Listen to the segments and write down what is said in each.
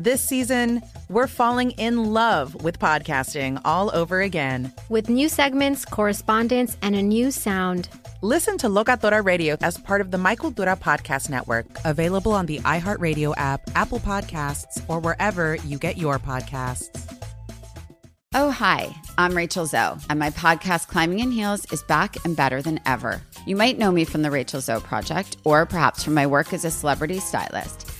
This season, we're falling in love with podcasting all over again. With new segments, correspondence, and a new sound. Listen to Locatora Radio as part of the My Cultura Podcast Network, available on the iHeartRadio app, Apple Podcasts, or wherever you get your podcasts. Oh, hi, I'm Rachel Zoe, and my podcast, Climbing in Heels, is back and better than ever. You might know me from the Rachel Zoe Project, or perhaps from my work as a celebrity stylist.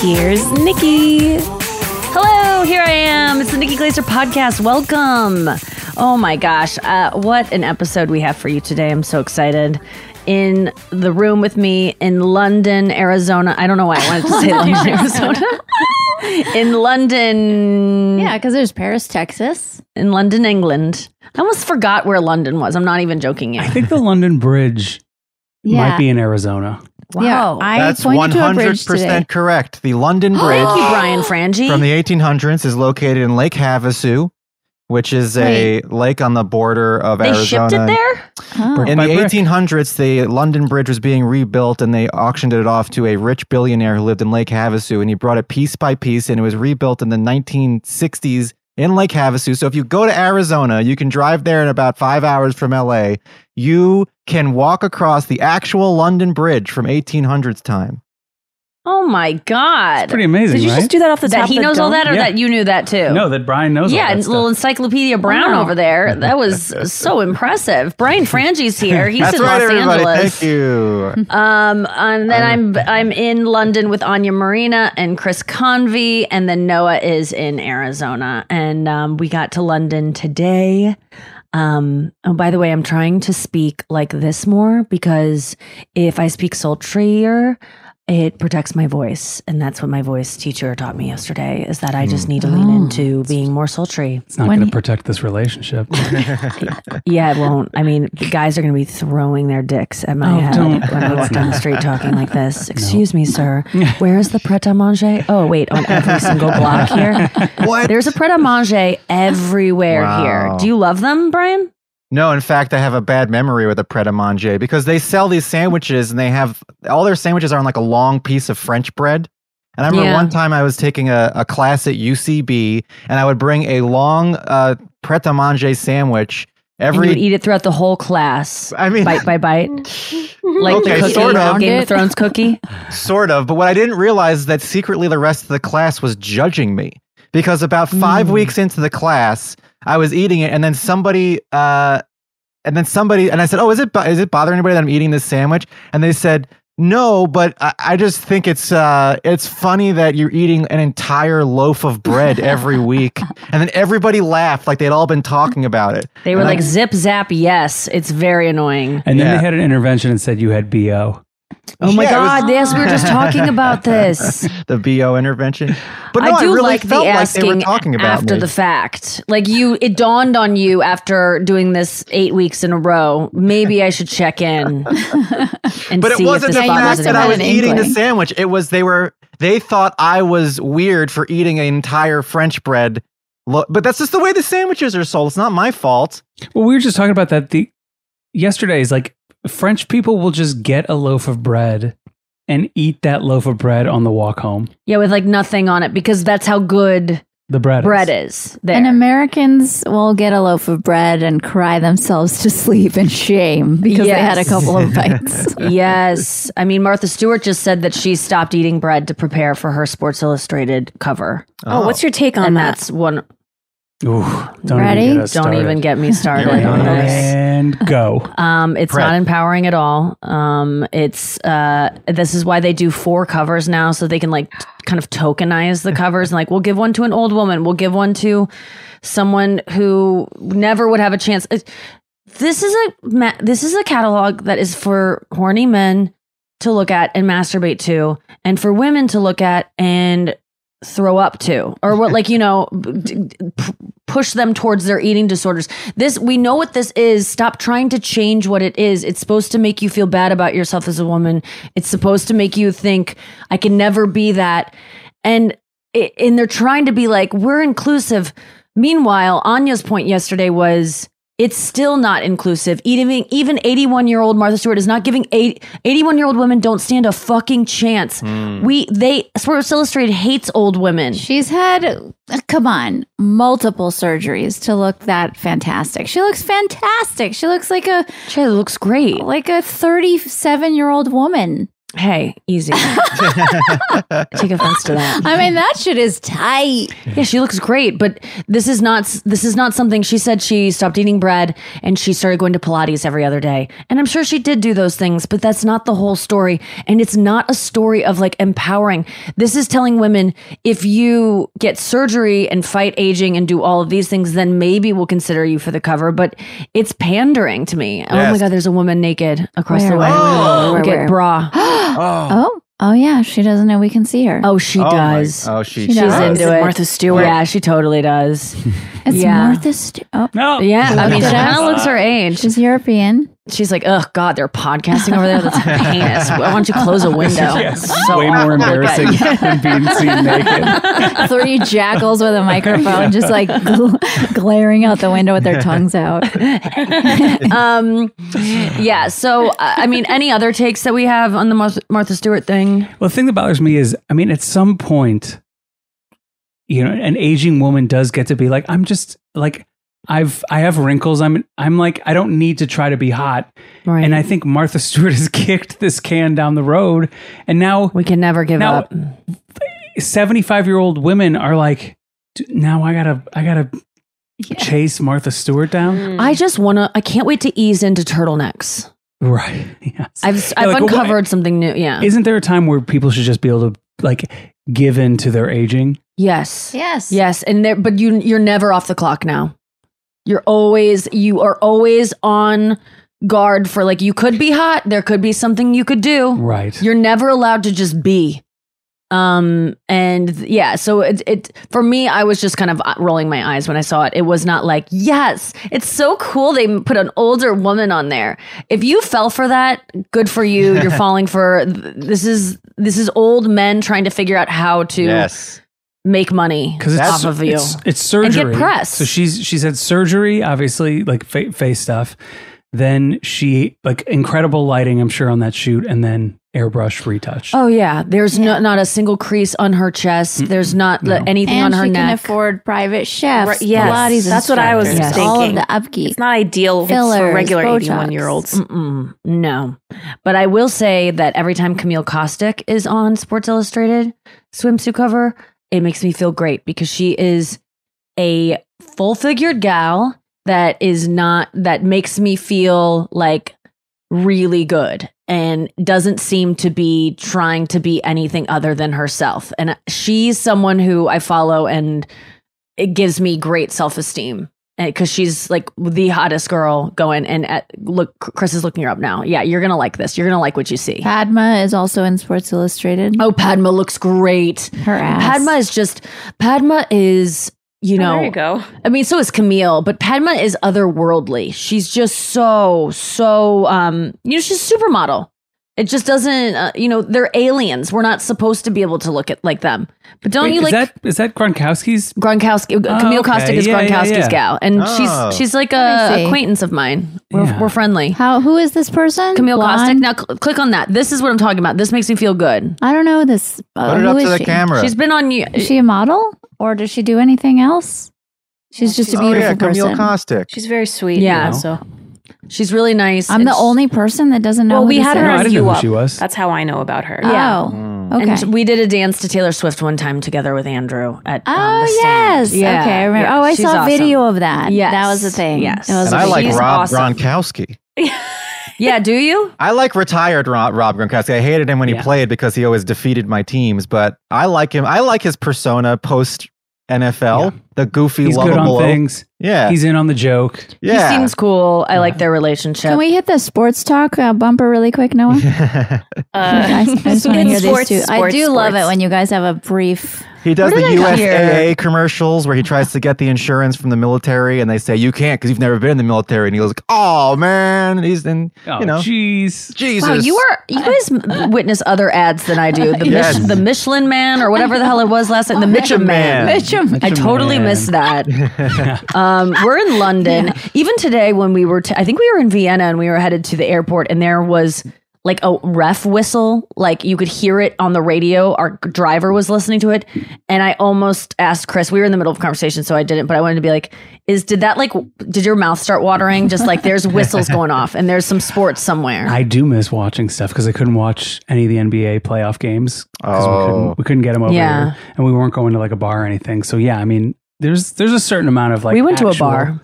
Here's Nikki. Hello, here I am. It's the Nikki Glaser podcast. Welcome. Oh my gosh, uh, what an episode we have for you today. I'm so excited. In the room with me in London, Arizona. I don't know why I wanted to say London, Arizona. in London. Yeah, because there's Paris, Texas. In London, England. I almost forgot where London was. I'm not even joking you. I think the London Bridge yeah. might be in Arizona. Wow. Yeah, I That's one hundred percent correct. The London oh. Bridge Thank you, Brian Frange. from the eighteen hundreds is located in Lake Havasu, which is a lake on the border of they Arizona. shipped it there? Oh. In By the brick. 1800s, the London Bridge was being rebuilt, and they auctioned it off to a rich billionaire who lived in Lake Havasu, and he brought it piece by piece, and it was rebuilt in the 1960s in Lake Havasu. So if you go to Arizona, you can drive there in about five hours from LA. You can walk across the actual London Bridge from 1800s time. Oh my God. That's pretty amazing, Did you right? just do that off the that top he of the knows all that or Yeah. that you knew that too? no, that Brian knows. Yeah, all that and little. Encyclopedia Brown Wow. over there. That was so impressive. Brian Frange's here. He's That's in right, Los everybody. Angeles. Thank you. Um, and then I'm I'm in London with Anya Marina and Chris Convery, and then Noa is in Arizona, and um, we got to London today. Um, oh, by the way, I'm trying to speak like this more because if I speak sultrier, it protects my voice, and that's what my voice teacher taught me yesterday. Is that I just hmm. need to lean Oh. into being more sultry. It's not going to he- protect this relationship. Yeah, it won't. I mean, the guys are going to be throwing their dicks at my Oh, head don't. when I walk down the street talking like this. Excuse me, sir. Where is the pret a manger? Oh, wait, on every single block here. What? There's a pret a manger everywhere Wow. here. Do you love them, Brian? No, in fact, I have a bad memory with a Pret a Manger because they sell these sandwiches and they have all their sandwiches are on like a long piece of French bread. And I remember Yeah. one time I was taking a, a class at UCB and I would bring a long uh, Pret a Manger sandwich and you every. would eat it throughout the whole class, I mean, bite by bite, like Okay, the cookie, sort of. Game of Thrones cookie. sort of. But what I didn't realize is that secretly the rest of the class was judging me because about five Mm. weeks into the class, I was eating it, and then somebody, uh, and then somebody, and I said, "Oh, is it bo- is it bothering anybody that I'm eating this sandwich?" And they said. No, but I, I just think it's uh, it's funny that you're eating an entire loaf of bread every week, and then everybody laughed like they'd all been talking about it. They were And I- like zip zap. Yes, it's very annoying. And then Yeah. they had an intervention and said you had BO. Oh my Yeah, it was- God! yes, we were just talking about this. the BO intervention. But no, I do really like felt the asking they were talking about after me. the fact. Like you, it dawned on you after doing this eight weeks in a row. Maybe I should check in and but see it wasn't if the this fact bothers that I anyone. was an eating the sandwich. It was they were they thought I was weird for eating an entire French bread. Lo- But that's just the way the sandwiches are sold. It's not my fault. Well, we were just talking about that the yesterday is like French people will just get a loaf of bread and eat that loaf of bread on the walk home. Yeah, with like nothing on it because that's how good The bread. bread is. is. There. And Americans will get a loaf of bread and cry themselves to sleep in shame because they had a couple of bites. yes. I mean, Martha Stewart just said that she stopped eating bread to prepare for her Sports Illustrated cover. Oh, what's your take on and that? that's one. Ooh, don't Ready? Even Don't even get me started on this. And go. Um, it's Bread. not empowering at all. Um, it's uh, this is why they do four covers now, so they can like t- kind of tokenize the covers. and like, we'll give one to an old woman. We'll give one to someone who never would have a chance. It- This is a ma- this is a catalog that is for horny men to look at and masturbate to, and for women to look at and throw up to, or what like you know. push them towards their eating disorders. This we know what this is. Stop trying to change what it is. It's supposed to make you feel bad about yourself as a woman. It's supposed to make you think I can never be that. And it, and they're trying to be like we're inclusive. Meanwhile, Anya's point yesterday was it's still not inclusive. Even even 81 year old Martha Stewart is not giving 81 year old women don't stand a fucking chance. Hmm. We they Sports Illustrated hates old women. She's had, come on, multiple surgeries to look that fantastic. She looks fantastic. She looks like a She looks great. like a 37 year old woman. Hey, easy. Take offense to that. I mean, that shit is tight. Yeah, she looks great, but this is not this is not something she said she stopped eating bread and she started going to Pilates every other day. And I'm sure she did do those things, but that's not the whole story. And it's not a story of like empowering. This is telling women if you get surgery and fight aging and do all of these things, then maybe we'll consider you for the cover. But it's pandering to me. Oh my god, there's a woman naked across Where, the way. Oh. where, where, where, Get where? bra. Oh. oh, oh yeah. She doesn't know we can see her. Oh, she Oh my- does. oh, she, She She's into it. Martha Stewart. Yeah, she totally does. it's yeah. Martha Stewart. Oh, No. Yeah, I mean, she kind of looks her age. she's European. She's like, oh God, they're podcasting over there. That's heinous. Why don't you close a window? Yes, So way more embarrassing than being seen naked. Three jackals with a microphone just like gl- glaring out the window with their tongues out. um, yeah. So, uh, I mean, any other takes that we have on the Martha, Martha Stewart thing? Well, the thing that bothers me is, I mean, at some point, you know, an aging woman does get to be like, I'm just like, I've, I have wrinkles. I'm, I'm like, I don't need to try to be hot. Right. And I think Martha Stewart has kicked this can down the road, and now we can never give Now- up. 75 year old women are like, now I gotta, I gotta chase Martha Stewart down. Hmm. I just want to. I can't wait to ease into turtlenecks. Right. Yes. I've Yeah, I've like, why- uncovered something new. Yeah. Isn't there a time where people should just be able to like give in to their aging? yes. Yes. Yes, and there, but you you're never off the clock now. You're always you are always on guard for like you could be hot. There could be something you could do. Right. You're never allowed to just be. Um and yeah, so it it for me I was just kind of uh, rolling my eyes when I saw it. It was not like, "Yes, it's so cool they put an older woman on there." If you fell for that, good for you. You're falling for this is this is old men trying to figure out how to Yes. Make money because it's off of you. It's, it's surgery. And get press. So she's she's had surgery, obviously, like fa- face stuff. Then she like incredible lighting, I'm sure, on that shoot, and then airbrush retouch. Oh yeah, there's no, not a single crease on her chest. There's not No. anything and on her she can afford private chefs, Right, yes. Pilates That's what I was instructors, thinking. All of the upkeep. It's not ideal Fillers, for regular 81 year olds. No, but I will say that every time Camille Kostek is on Sports Illustrated swimsuit cover, it makes me feel great because she is a full figured gal that is not that makes me feel like really good and doesn't seem to be trying to be anything other than herself. And she's someone who I follow and it gives me great self esteem. Because she's like the hottest girl going. And at, look, Chris is looking her up now. Yeah, you're gonna like this. You're gonna like what you see. Padma is also in Sports Illustrated. Oh, Padma looks great. Her ass. Padma is just Padma is you Oh, know. there you go. I mean, so is Camille, but Padma is otherworldly. She's just so so um you know she's a supermodel. It just doesn't uh, you know they're aliens. We're not supposed to be able to look at like them. But don't Wait, you is like that is that Gronkowski's? Gronkowski? Oh, Camille okay. Kostek is Yeah, yeah, Gronkowski's yeah. gal, and Oh. she's she's like Let a acquaintance of mine. We're, Yeah. we're friendly. How? Who is this person? Camille Blonde? Kostek. Now cl- click on that. This is what I'm talking about. This makes me feel good. I don't know this. Uh, Put it up to the she? camera. She's been on you. Is she a model or does she do anything else? She's just a oh beautiful yeah, Camille person. Kostek. She's very sweet. Yeah. Yeah. So She's really nice. I'm and the sh- only person that doesn't know. well, who we this had her No, I on didn't know you who up. she was. That's how I know about her. Yeah. Mm. Oh, okay. And we did a dance to Taylor Swift one time together with Andrew at um, Oh the stand. yes, Yeah, okay. I remember. yeah, oh, I she's saw a awesome. video of that. Yes. that was the thing. Yes. It was And a I big like deal. Rob awesome. Gronkowski. Yeah, do you? I like retired Rob, Rob Gronkowski. I hated him when he Yeah. played because he always defeated my teams, but I like him. I like his persona post NFL, the goofy, He's good lovable. on things. Yeah, He's in on the joke. yeah. He seems cool. I like their relationship. Can we hit the sports talk uh, bumper really quick, Noa? Uh, Guys, I just want to hear sports, these two. I sports, do love it when you guys have a brief. He does the did USAA commercials where he tries to get the insurance from the military, and they say you can't because you've never been in the military. And he goes, like, "Oh man," and he's in, Oh, you know, jeez. Jesus. Wow, you are you guys witness other ads than I do. The Yes. Mich- the Michelin Man or whatever the hell it was last night. The Mitchum Man. Man. Mitchum. I totally Man. missed that. um, Um, we're in London. Even today, when we were, t- I think we were in Vienna and we were headed to the airport, and there was like a ref whistle. Like you could hear it on the radio. Our driver was listening to it, and I almost asked Chris. We were in the middle of a conversation, so I didn't. But I wanted to be like, "Is did that like? Did your mouth start watering? Just like there's whistles going off, and there's some sports somewhere." I do miss watching stuff because I couldn't watch any of the NBA playoff games because we Oh. couldn't we couldn't get them over Yeah. here, and we weren't going to like a bar or anything. So yeah, I mean, there's there's a certain amount of like we went to a actual- bar.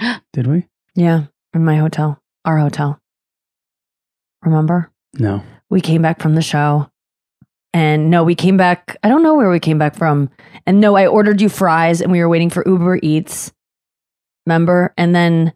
Did we? Yeah, in my hotel, our hotel. Remember? No. we came back from the show and no we came back i don't know where we came back from and no i ordered you fries and we were waiting for uber eats remember and then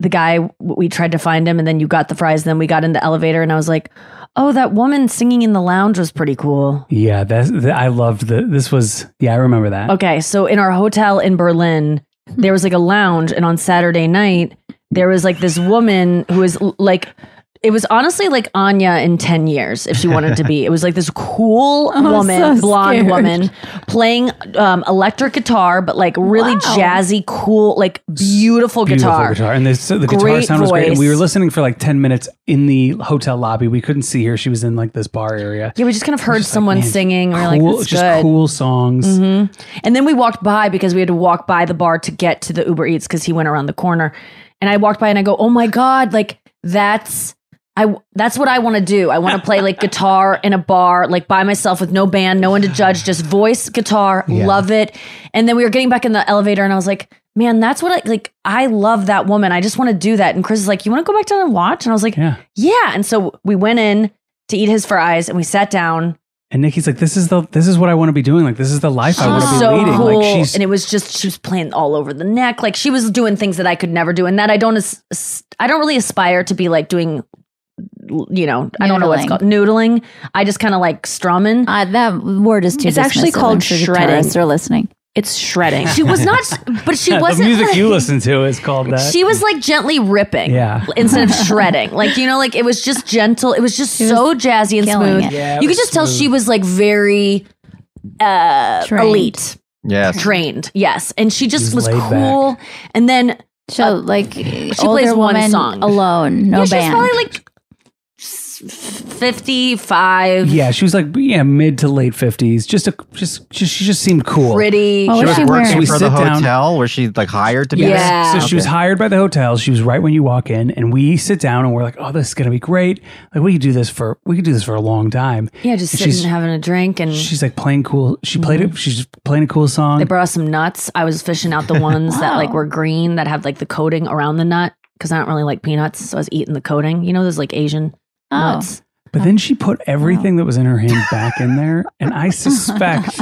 the guy we tried to find him and then you got the fries then we got in the elevator and i was like oh that woman singing in the lounge was pretty cool Yeah, that's that, I loved the. This was yeah, I remember that. okay so in our hotel in berlin hmm. there was like a lounge and on saturday night there was like this woman who was like it was honestly like Anya in 10 years, if she wanted to be. It was like this cool I'm woman, so blonde scared. woman, playing um, electric guitar, but like really Wow. jazzy, cool, like beautiful, Beautiful guitar. guitar, and this, the guitar Great sound was great. And we were listening for like ten minutes in the hotel lobby. We couldn't see her; she was in like this bar area. Yeah, we just kind of heard Just like, someone man, singing. We are like, just good. cool songs. hmm And then we walked by because we had to walk by the bar to get to the Uber Eats because he went around the corner. And I walked by and I go, oh my God, like that's. I, that's what I want to do. I want to play like guitar in a bar, like by myself with no band, no one to judge, just voice, guitar, Yeah. love it. And then we were getting back in the elevator and I was like, man, that's what I like. I love that woman. I just want to do that. And Chris is like, you want to go back down and watch? And I was like, Yeah. yeah. And so we went in to eat his fries and we sat down And Nikki's like, "This is the this is what I want to be doing. Like, this is the life I want to be so leading." cool, Like, she's and it was just she was playing all over the neck. Like she was doing things that I could never do, and that I don't. I don't really aspire to be like doing. You know, I don't know what's called noodling. I just kind of like strumming. Uh, that word is too. It's actually dismissive. I'm called sure shredding. guitarists are listening. It's shredding. She was not, but she wasn't. The music like- you listen to is called that. She was like gently ripping, Yeah. instead of shredding. Like you know, like it was just gentle. It was just She was so jazzy and smooth. Yeah, you could was just tell she was like very uh, Trained. elite, yes. trained. Yes, and she just She's was laid back. cool. And then So like she older plays one woman song. alone, no yeah, she's band. probably like fifty-five. yeah, she was like yeah, mid to late fifties. Just a just, just she just seemed cool. pretty. Oh, She was was she working wearing? We for the down- hotel where she like hired to be Yeah. there. So she was hired by the hotel. She was right when you walk in, and we sit down and we're like, "Oh, this is gonna be great! Like we could do this for we could do this for a long time." yeah, just And sitting she's- having a drink, and She's like playing cool. She played it. Mhm. She's playing a cool song. they brought us some nuts. I was fishing out the ones that like were green that have like the coating around the nut because I don't really like peanuts, so I was eating the coating. You know, those like Asian Oh. nuts. But then she put everything that was in her hand back in there, and I suspect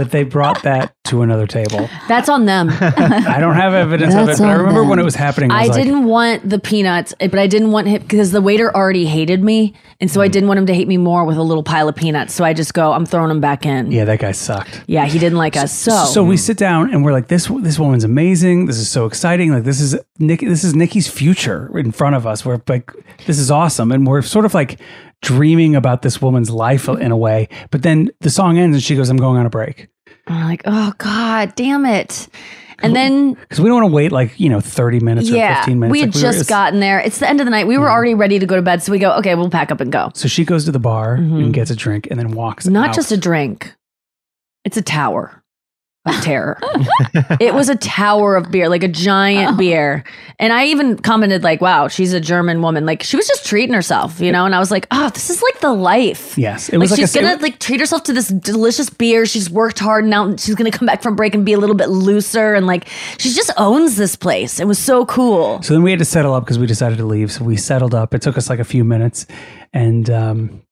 that they brought that to another table. That's on them. I don't have evidence of it, That's but I on remember when it was happening. I, I was like, didn't want the peanuts, but I didn't want him because the waiter already hated me, and so I Mm. didn't want him to hate me more with a little pile of peanuts. So I just go, I'm throwing them back in. Yeah, that guy sucked. Yeah, he didn't like us. So, So we sit down and we're like, this this woman's amazing. This is so exciting. Like this is Nick. This is Nikki's future in front of us. We're like, this is awesome, and we're sort of like dreaming about this woman's life in a way. But then the song ends and she goes, "I'm going on a break." I'm like, oh god, damn it! And then Because we don't want to wait like you know 30 minutes or 15 minutes. we had Like, were- just gotten there. It's the end of the night. We were already ready to go to bed, so we go, okay, we'll pack up and go. So she goes to the bar and gets a drink and then walks. Mm-hmm. Not out. just a drink; it's a tower of terror. it was a tower of beer, like a giant beer. And I even commented, like, "Wow, she's a German woman. Like, she was just treating herself, you know." And I was like, "Oh, this is like the life." Yes, it like, was like, she's a, gonna like treat herself to this delicious beer. She's worked hard, and now she's gonna come back from break and be a little bit looser, and like she just owns this place. It was so cool. So then we had to settle up because we decided to leave. So we settled up. It took us like a few minutes, and um,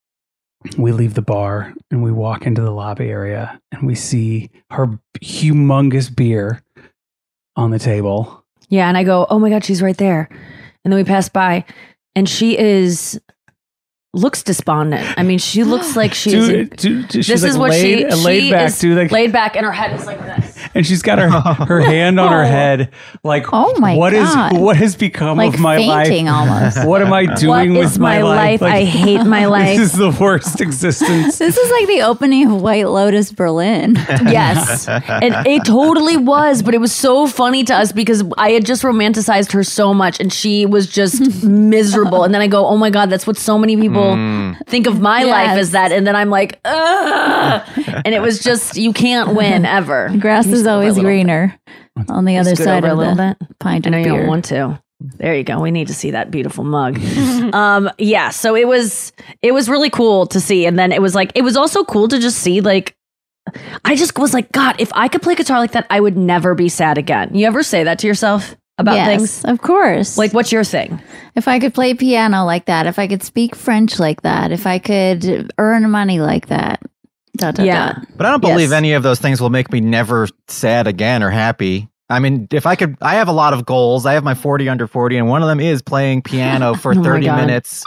we leave the bar and we walk into the lobby area and we see her humongous beer on the table. Yeah, and I go, "Oh my god, she's right there." And then we pass by, and she is looks despondent. I mean, she looks like she is. Dude, dude, she's this like is what laid, she, uh, laid she back, is dude. Like, laid back, and her head is like this. and she's got her her hand on her head. Like, Oh my what is God. what has become Like of my fainting life? almost. What am I doing What with is my, my life? I hate my life. This is the worst existence. This is like the opening of White Lotus Berlin. Yes. and it totally was, but it was so funny to us because I had just romanticized her so much and she was just miserable. And then I go, oh my God, that's what so many people think of my life as that. And then I'm like, Ugh. and it was just, you can't win ever. Grass is scoot over a always little greener on the other side of a little the bit? pint I of know you don't want to. There you go. We need to see that beautiful mug. um, yeah. So it was it was really cool to see, and then it was like it was also cool to just see like. I just was like, God, if I could play guitar like that, I would never be sad again. You ever say that to yourself about yes, things? Of course. Like, what's your thing? if I could play piano like that, if I could speak French like that, if I could earn money like that. Da, da, Yeah. da. But I don't believe Yes. any of those things will make me never sad again or happy. I mean, if I could, I have a lot of goals. I have my 40 under 40, and one of them is playing piano for Oh 30 God. minutes,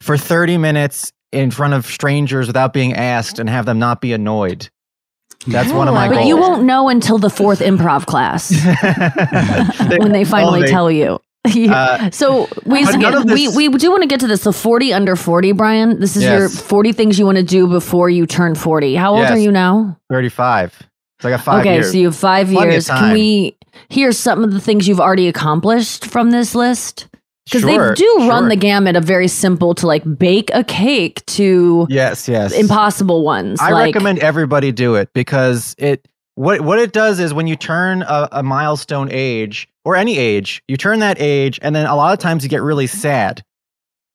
for 30 minutes in front of strangers without being asked and have them not be annoyed. That's one of my But goals. you won't know until the fourth improv class when they finally tell you. Yeah. Uh, so we, we we do want to get to this. So forty under forty, Brian. This is your forty things you want to do before you turn forty. How old Yes. are you now? 35. So I got five okay, years. so you have five Plenty years. Can we hear some of the things you've already accomplished from this list? Because Sure, they do run the gamut of very simple to like bake a cake to Yes, yes. impossible ones. I like, recommend everybody do it because it what what it does is when you turn a, a milestone age or any age, you turn that age, and then a lot of times you get really sad.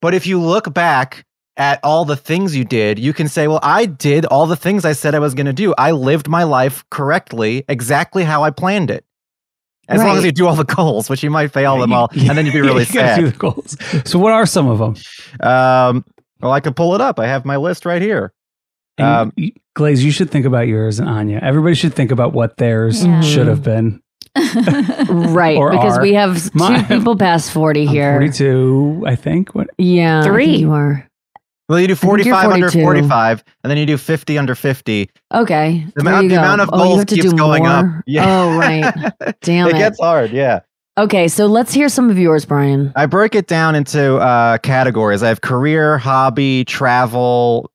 But if you look back at all the things you did, you can say, "Well, I did all the things I said I was going to do. I lived my life correctly, exactly how I planned it." As long as you do all the goals, which you might fail them all, and then you'd be really You gotta do sad. the goals. So what are some of them? Um, well, I could pull it up. I have my list right here. Um, Glaze, you should think about yours and Anya. Everybody should think about what theirs Yeah. should have been. right or because are. we have two My- people past 40 I'm here. 42, I think. What? Yeah, I think Three. you are. Well, you do 45 under 45, and then you do 50 under 50. Okay. The amount- the amount of oh, goals keeps going up. Yeah. Oh, right. Damn it it. gets hard, yeah. Okay, so let's hear some of yours, Brian. I break it down into uh, categories. I have career, hobby, travel,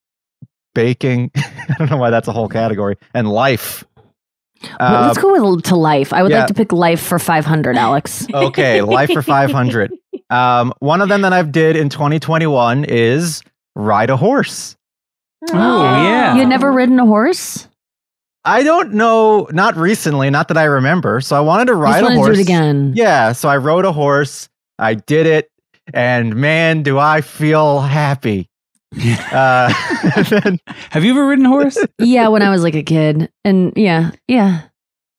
baking. I don't know why that's a whole category, and life. Well, let's Uh, go with to life. I would yeah. like to pick life for 500, Alex. okay, life for 500. Um, one of them that I've did in 2021 is ride a horse. Oh, yeah. You had never ridden a horse? I don't know, not recently, not that I remember. So I wanted to I just ride a wanted to horse. do it again. Yeah, so I rode a horse. I did it, and man, do I feel happy. uh, then- Have you ever ridden a horse? Yeah, when I was like a kid. And yeah, yeah.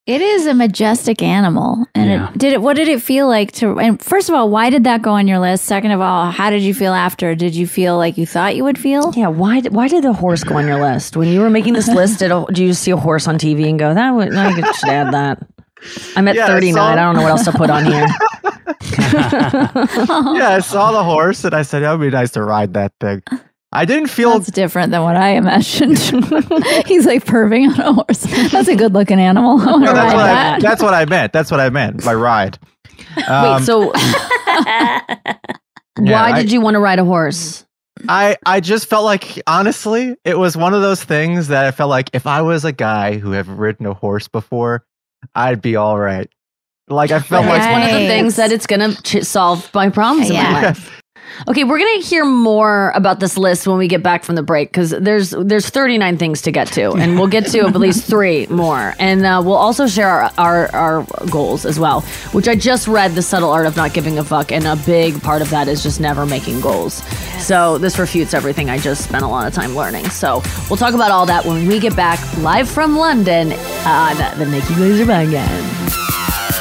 It is a majestic animal. And Yeah. it did it what did it feel like to and first of all, why did that go on your list? Second of all, how did you feel after? Did you feel like you thought you would feel? Yeah, why did- why did the horse go on your list? When you were making this list, did, a- did you see a horse on TV and go, that would I should add that. I'm at Yeah, I 39. saw- I don't know what else to put on here. yeah, I saw the horse and I said, that would be nice to ride that thing. I didn't feel That's different than what I imagined. He's like perving on a horse. That's a good looking animal. I No, that's, ride what I, that's what I meant. That's what I meant by ride. Um, Wait, so why I- did you want to ride a horse? I I just felt like honestly, it was one of those things that I felt like if I was a guy who have ridden a horse before, I'd be all right. Like I felt It's like one of the things that it's going to ch- solve my problems in my Yeah. Okay, we're gonna hear more about this list when we get back from the break because there's there's 39 things to get to, and we'll get to at least three more, and uh, we'll also share our, our our goals as well. Which I just read, the subtle art of not giving a fuck, and a big part of that is just never making goals. So this refutes everything I just spent a lot of time learning. So we'll talk about all that when we get back live from London on the Nikki Glaser Podcast.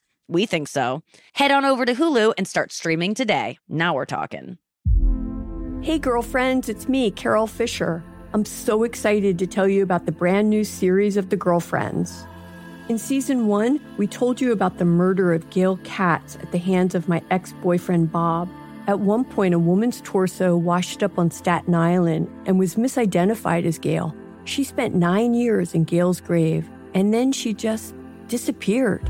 We think so. Head on over to Hulu and start streaming today. Now we're talking. Hey, girlfriends, it's me, Carol Fisher. I'm so excited to tell you about the brand new series of The Girlfriends. In season one, we told you about the murder of Gail Katz at the hands of my ex boyfriend Bob. At one point, a woman's torso washed up on Staten Island and was misidentified as Gail. She spent nine years in Gail's grave, and then she just disappeared.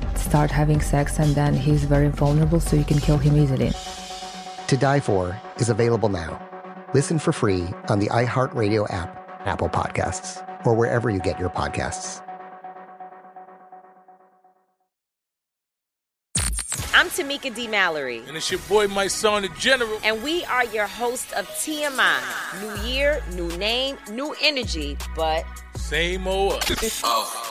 start having sex, and then he's very vulnerable, so you can kill him easily. To Die For is available now. Listen for free on the iHeartRadio app, Apple Podcasts, or wherever you get your podcasts. I'm Tamika D. Mallory. And it's your boy, my son, the general. And we are your hosts of TMI. New year, new name, new energy, but Same old us. yeah.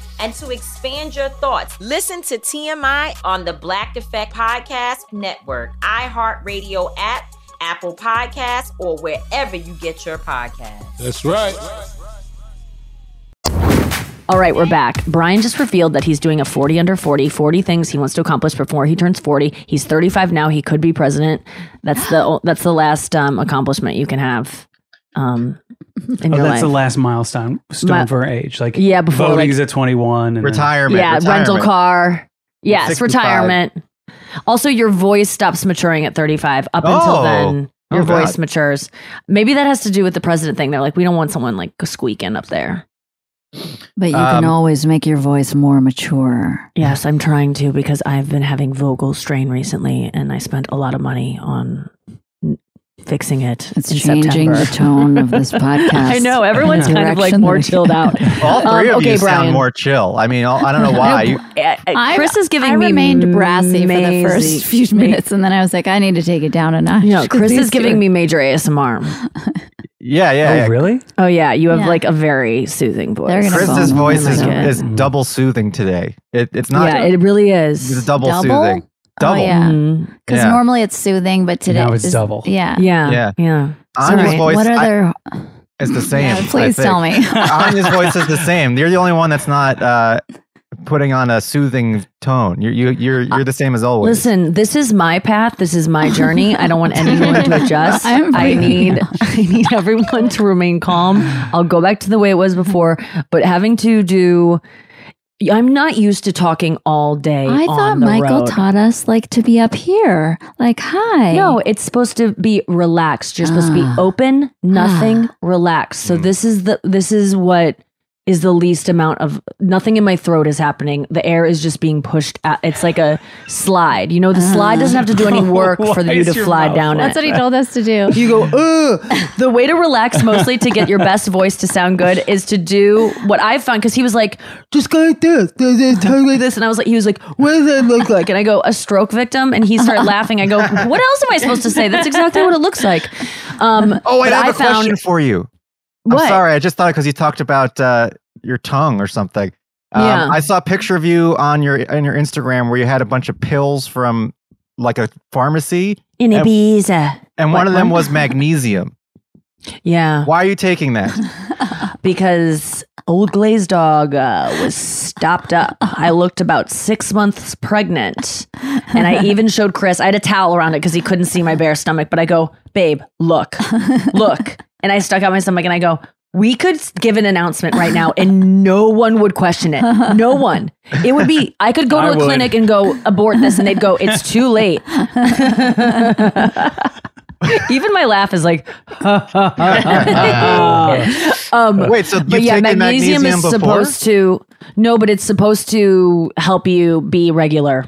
and to expand your thoughts, listen to TMI on the Black Effect Podcast Network, iHeartRadio app, Apple Podcasts, or wherever you get your podcasts. That's right. All right, we're back. Brian just revealed that he's doing a 40 under 40, 40 things he wants to accomplish before he turns 40. He's 35 now. He could be president. That's the that's the last um, accomplishment you can have um, in Oh, your that's life. the last milestone stone Mi- for age. Like Yeah, before, voting like- is at 21. And Retirement. yeah, rental car. Yes, 65. retirement. Also, your voice stops maturing at 35. Up until Oh. then, your Oh, voice God. matures. Maybe that has to do with the president thing. They're like, we don't want someone like squeaking up there. But you can Um, always make your voice more mature. Yes, I'm trying to because I've been having vocal strain recently, and I spent a lot of money on n- fixing it. It's in changing September. the tone of this podcast. I know everyone's kind of like more chilled out. All three Um, of okay, you Brian. sound more chill. I mean, I don't know why. You, uh, Chris is giving I me remained brassy for the first few minutes, and then I was like, I need to take it down a notch. You know, 'cause Chris is giving me major ASMR. yeah, yeah. Oh, yeah. really? Oh yeah, you have Yeah. like a very soothing voice. They're Chris's voice is, is double soothing today. It, it's not. yeah, it really is. it's double, Double? soothing. Double. Oh, yeah. Mhm. Because Yeah. normally it's soothing, but today Now it's is- double. Yeah. Yeah, Yeah. yeah. Anya's Sorry. voice What I- other? is the same. Yeah, I please think. tell me. Anya's voice is the same. You're the only one that's not uh, putting on a soothing tone. You're you, you're you're the same as always. Listen, this is my path. This is my journey. I don't want anyone to adjust. I'm I freaking need I need everyone to remain calm. I'll go back to the way it was before, but having to do I'm not used to talking all day. I thought Michael road. taught us like to be up here, like hi. No, it's supposed to be relaxed. You're supposed to be Ah. open, nothing, relaxed. So this is the this is what is the least amount of nothing in my throat is happening. The air is just being pushed out. It's like a slide. You know, the slide doesn't have to do any work for you to your fly down That's it. what he told us to do. You go, Ugh. The way to relax mostly to get your best voice to sound good is to do what I've found because he was like, just go like this, this, this, talk like this. And I was like, he was like, what does that look like? And I go, a stroke victim. And he started laughing. I go, what else am I supposed to say? That's exactly what it looks like. Um, oh, I have I a found- question for you. What? I'm sorry. I just thought because you talked about uh, your tongue or something. Um, Yeah. I saw a picture of you on your on your Instagram where you had a bunch of pills from like a pharmacy, In And- Ibiza. and What one of them was magnesium. Yeah. Why are you taking that? because old glazed dog uh, was stopped up. I looked about six months pregnant, and I even showed Chris. I had a towel around it because he couldn't see my bare stomach. But I go, babe, look, look, and I stuck out my stomach, and I go. We could give an announcement right now and no one would question it. No one. It would be, I could go to I a would. clinic and go abort this and they'd go, it's too late. Even my laugh is like, um, Wait, so you've yeah, taken magnesium, magnesium is before? supposed to no, but it's supposed to help you be regular.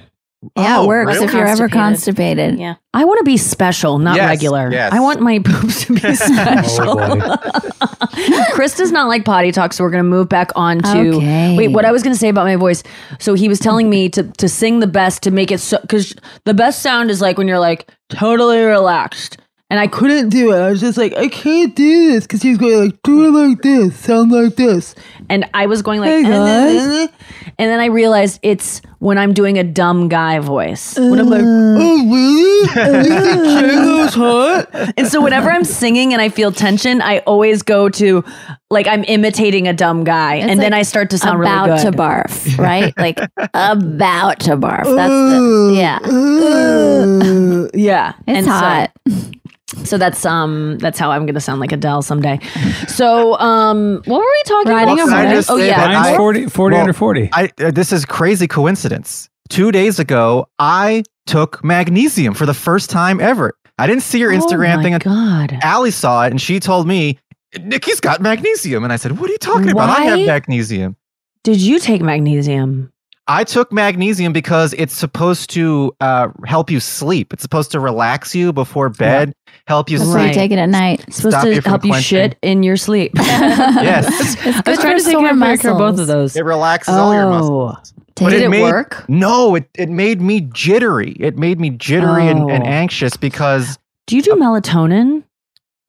Yeah, Oh, it works really? if you're ever Constipated. constipated. Yeah. I want to be special, not Yes, regular. yes. I want my boobs to be special. Oh, Chris does not like potty talk, so we're going to move back on to. Okay. Wait, what I was going to say about my voice. So he was telling me to to sing the best to make it so because the best sound is like when you're like totally relaxed. And I couldn't do it. I was just like, I can't do this because he was going like, do it like this, sound like this. And I was going like, Hey, uh, uh, uh. guys. and then I realized it's when I'm doing a dumb guy voice. When I'm like, oh, oh really? You think J-Lo's hot? And so whenever I'm singing and I feel tension, I always go to like I'm imitating a dumb guy, It's and then like I start to sound about really to barf, right? like about to barf. That's the oh. yeah. Uh, yeah, It's And so- hot. So, that's um that's how I'm gonna sound like Adele someday. So um what were we talking Riding about? a horse. oh yeah, that Mine's I- 40, 40 Well, under 40. I uh, this is crazy coincidence. Two days ago, I took magnesium for the first time ever. I didn't see your Instagram oh my thing. God. Allie saw it and she told me, Nikki's got magnesium. And I said, What are you talking about? I have magnesium. Did you take magnesium? I took magnesium because it's supposed to uh, help you sleep. It's supposed to relax you before bed, help you That's sleep. why you take it at night. It's supposed Stop to you from help you shit in your sleep. Yes. It's I was trying to think sore of make her both of those. It relaxes all your muscles. Did But it made, work? No, it, it made me jittery. It made me jittery and, and Oh. anxious because Do you do melatonin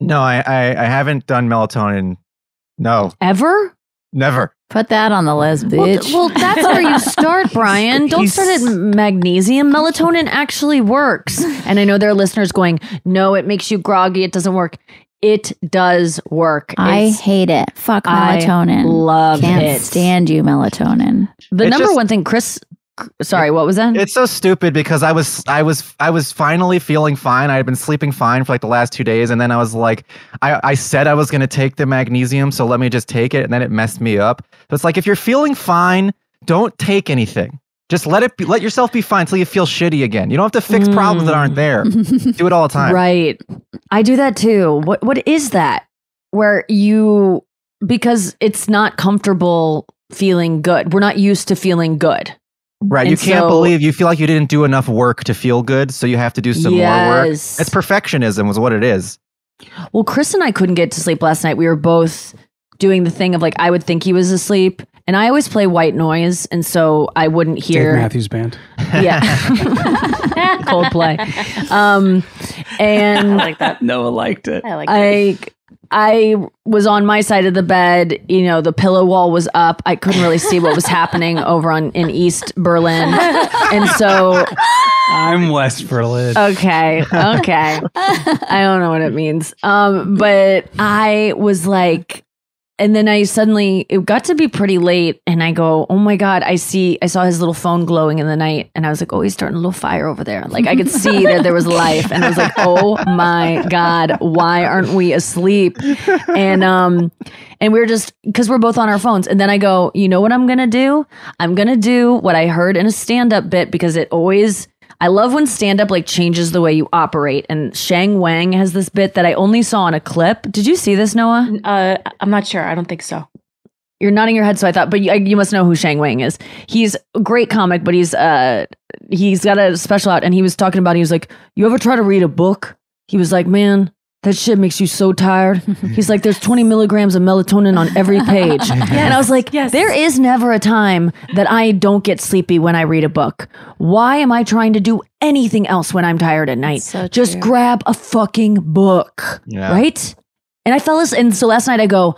no, I, I I haven't done melatonin. No, ever? never. Put that on the list, Well, bitch. th- well, that's where you start, Brian. Don't start at magnesium. Melatonin actually works. And I know there are listeners going, no, it makes you groggy. It doesn't work. It does work. I It's- hate it. Fuck I melatonin. love Can't it. stand you, melatonin. The It number just- one thing, Chris. Sorry, what was that? It's so stupid because I was I was I was finally feeling fine. I had been sleeping fine for like the last two days, and then I was like, I, I said I was gonna take the magnesium, so let me just take it, and then it messed me up. So it's like if you're feeling fine, don't take anything. Just let it be, let yourself be fine until you feel shitty again. You don't have to fix problems that aren't there. Mm. Do it all the time. Right. I do that too. What what is that? Where you because it's not comfortable feeling good. We're not used to feeling good. Right. you And can't so- believe you feel like you didn't do enough work to feel good, so you have to do some more work. It's perfectionism, is what it is. Well, Chris and I couldn't get to sleep last night. We were both doing the thing of like I would think he was asleep, and I always play white noise, and so I wouldn't Dave hear. Matthews Band. Yeah, Coldplay. Um, and like that. Noah liked it. I like I I was on my side of the bed. You know, the pillow wall was up. I couldn't really see what was happening over on in East Berlin, and so I'm West Berlin. okay, okay. I don't know what it means. Um, but I was like, and then I suddenly it got to be pretty late, and I go, oh my god, I see, I saw his little phone glowing in the night, and I was like, oh, he's starting a little fire over there. Like I could see that there was life, and I was like, oh my god, why aren't we asleep? And um, and we were just because we're both on our phones, and then I go, you know what I'm gonna do? I'm gonna do what I heard in a stand up bit because it always. I love when stand up like changes the way you operate. And Sheng Wang has this bit that I only saw on a clip. Did you see this, Noah? Uh, I'm not sure. I don't think so. You're nodding your head, so I thought, but you, you must know who Sheng Wang is. He's a great comic, but he's uh he's got a special out, and he was talking about. He was like, "You ever try to read a book?" He was like, "Man, that shit makes you so tired." He's like, "There's 20 milligrams of melatonin on every page," and I was like, yes. "There is never a time that I don't get sleepy when I read a book. Why am I trying to do anything else when I'm tired at night? So Just grab a fucking book, Yeah. right?" And I fell asleep. And so last night I go,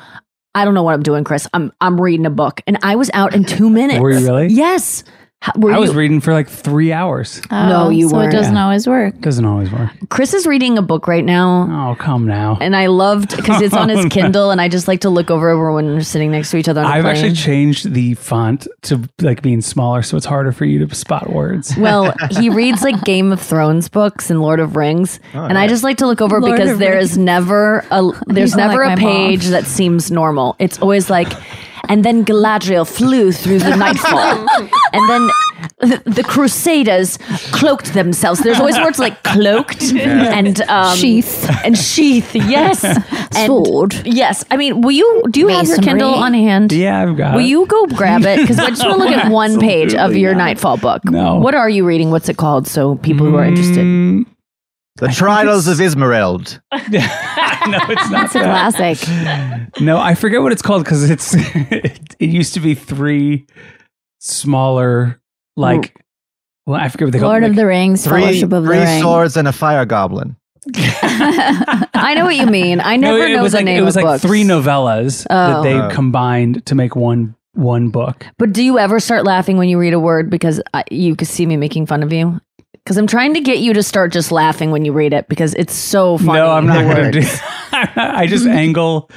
I don't know what I'm doing, Chris. I'm I'm reading a book, and I was out in two minutes. Were you really? Yes. How- were I was you- reading for like three hours. No, oh, you Oh, so weren't. it doesn't always work. Doesn't always work. Chris is reading a book right now. Oh, come now. And I loved because it's on Oh, his. Kindle, and I just like to look over over when we're sitting next to each other. On a I've plane. actually changed the font to like being smaller, so it's harder for you to spot words. Well, he reads like Game of Thrones books and Lord of Rings, Oh, and I just like to look over Lord because of there never a there's sound never like a my mom. page that seems normal. It's always like, and then Galadriel flew through the nightfall, and then the, the Crusaders cloaked themselves. There's always words like cloaked Yeah. and um, Sheath. and sheath. Yes, And- Sword. Yes, I mean, will you do you have your Masonry. Kindle on hand? Yeah, I've got it. Will it. you go grab it? Because I just want to look at one page of Absolutely your not. Nightfall book. No. What are you reading? What's it called? So people who are interested. Mm, The Trials of Ismerald. no, it's not. It's a that. classic. No, I forget what it's called because it's it, it used to be three smaller like. Well, I forget what they call Lord it. of the Rings, Three, Fellowship of the three Ring. swords and a fire goblin. I know what you mean. I No, never it know was the like name it was of like books. three novellas that Oh. they Oh. combined to make one one book. But do you ever start laughing when you read a word because I, you could see me making fun of you? Because I'm trying to get you to start just laughing when you read it because it's so funny. no, I'm not going to do. I just angle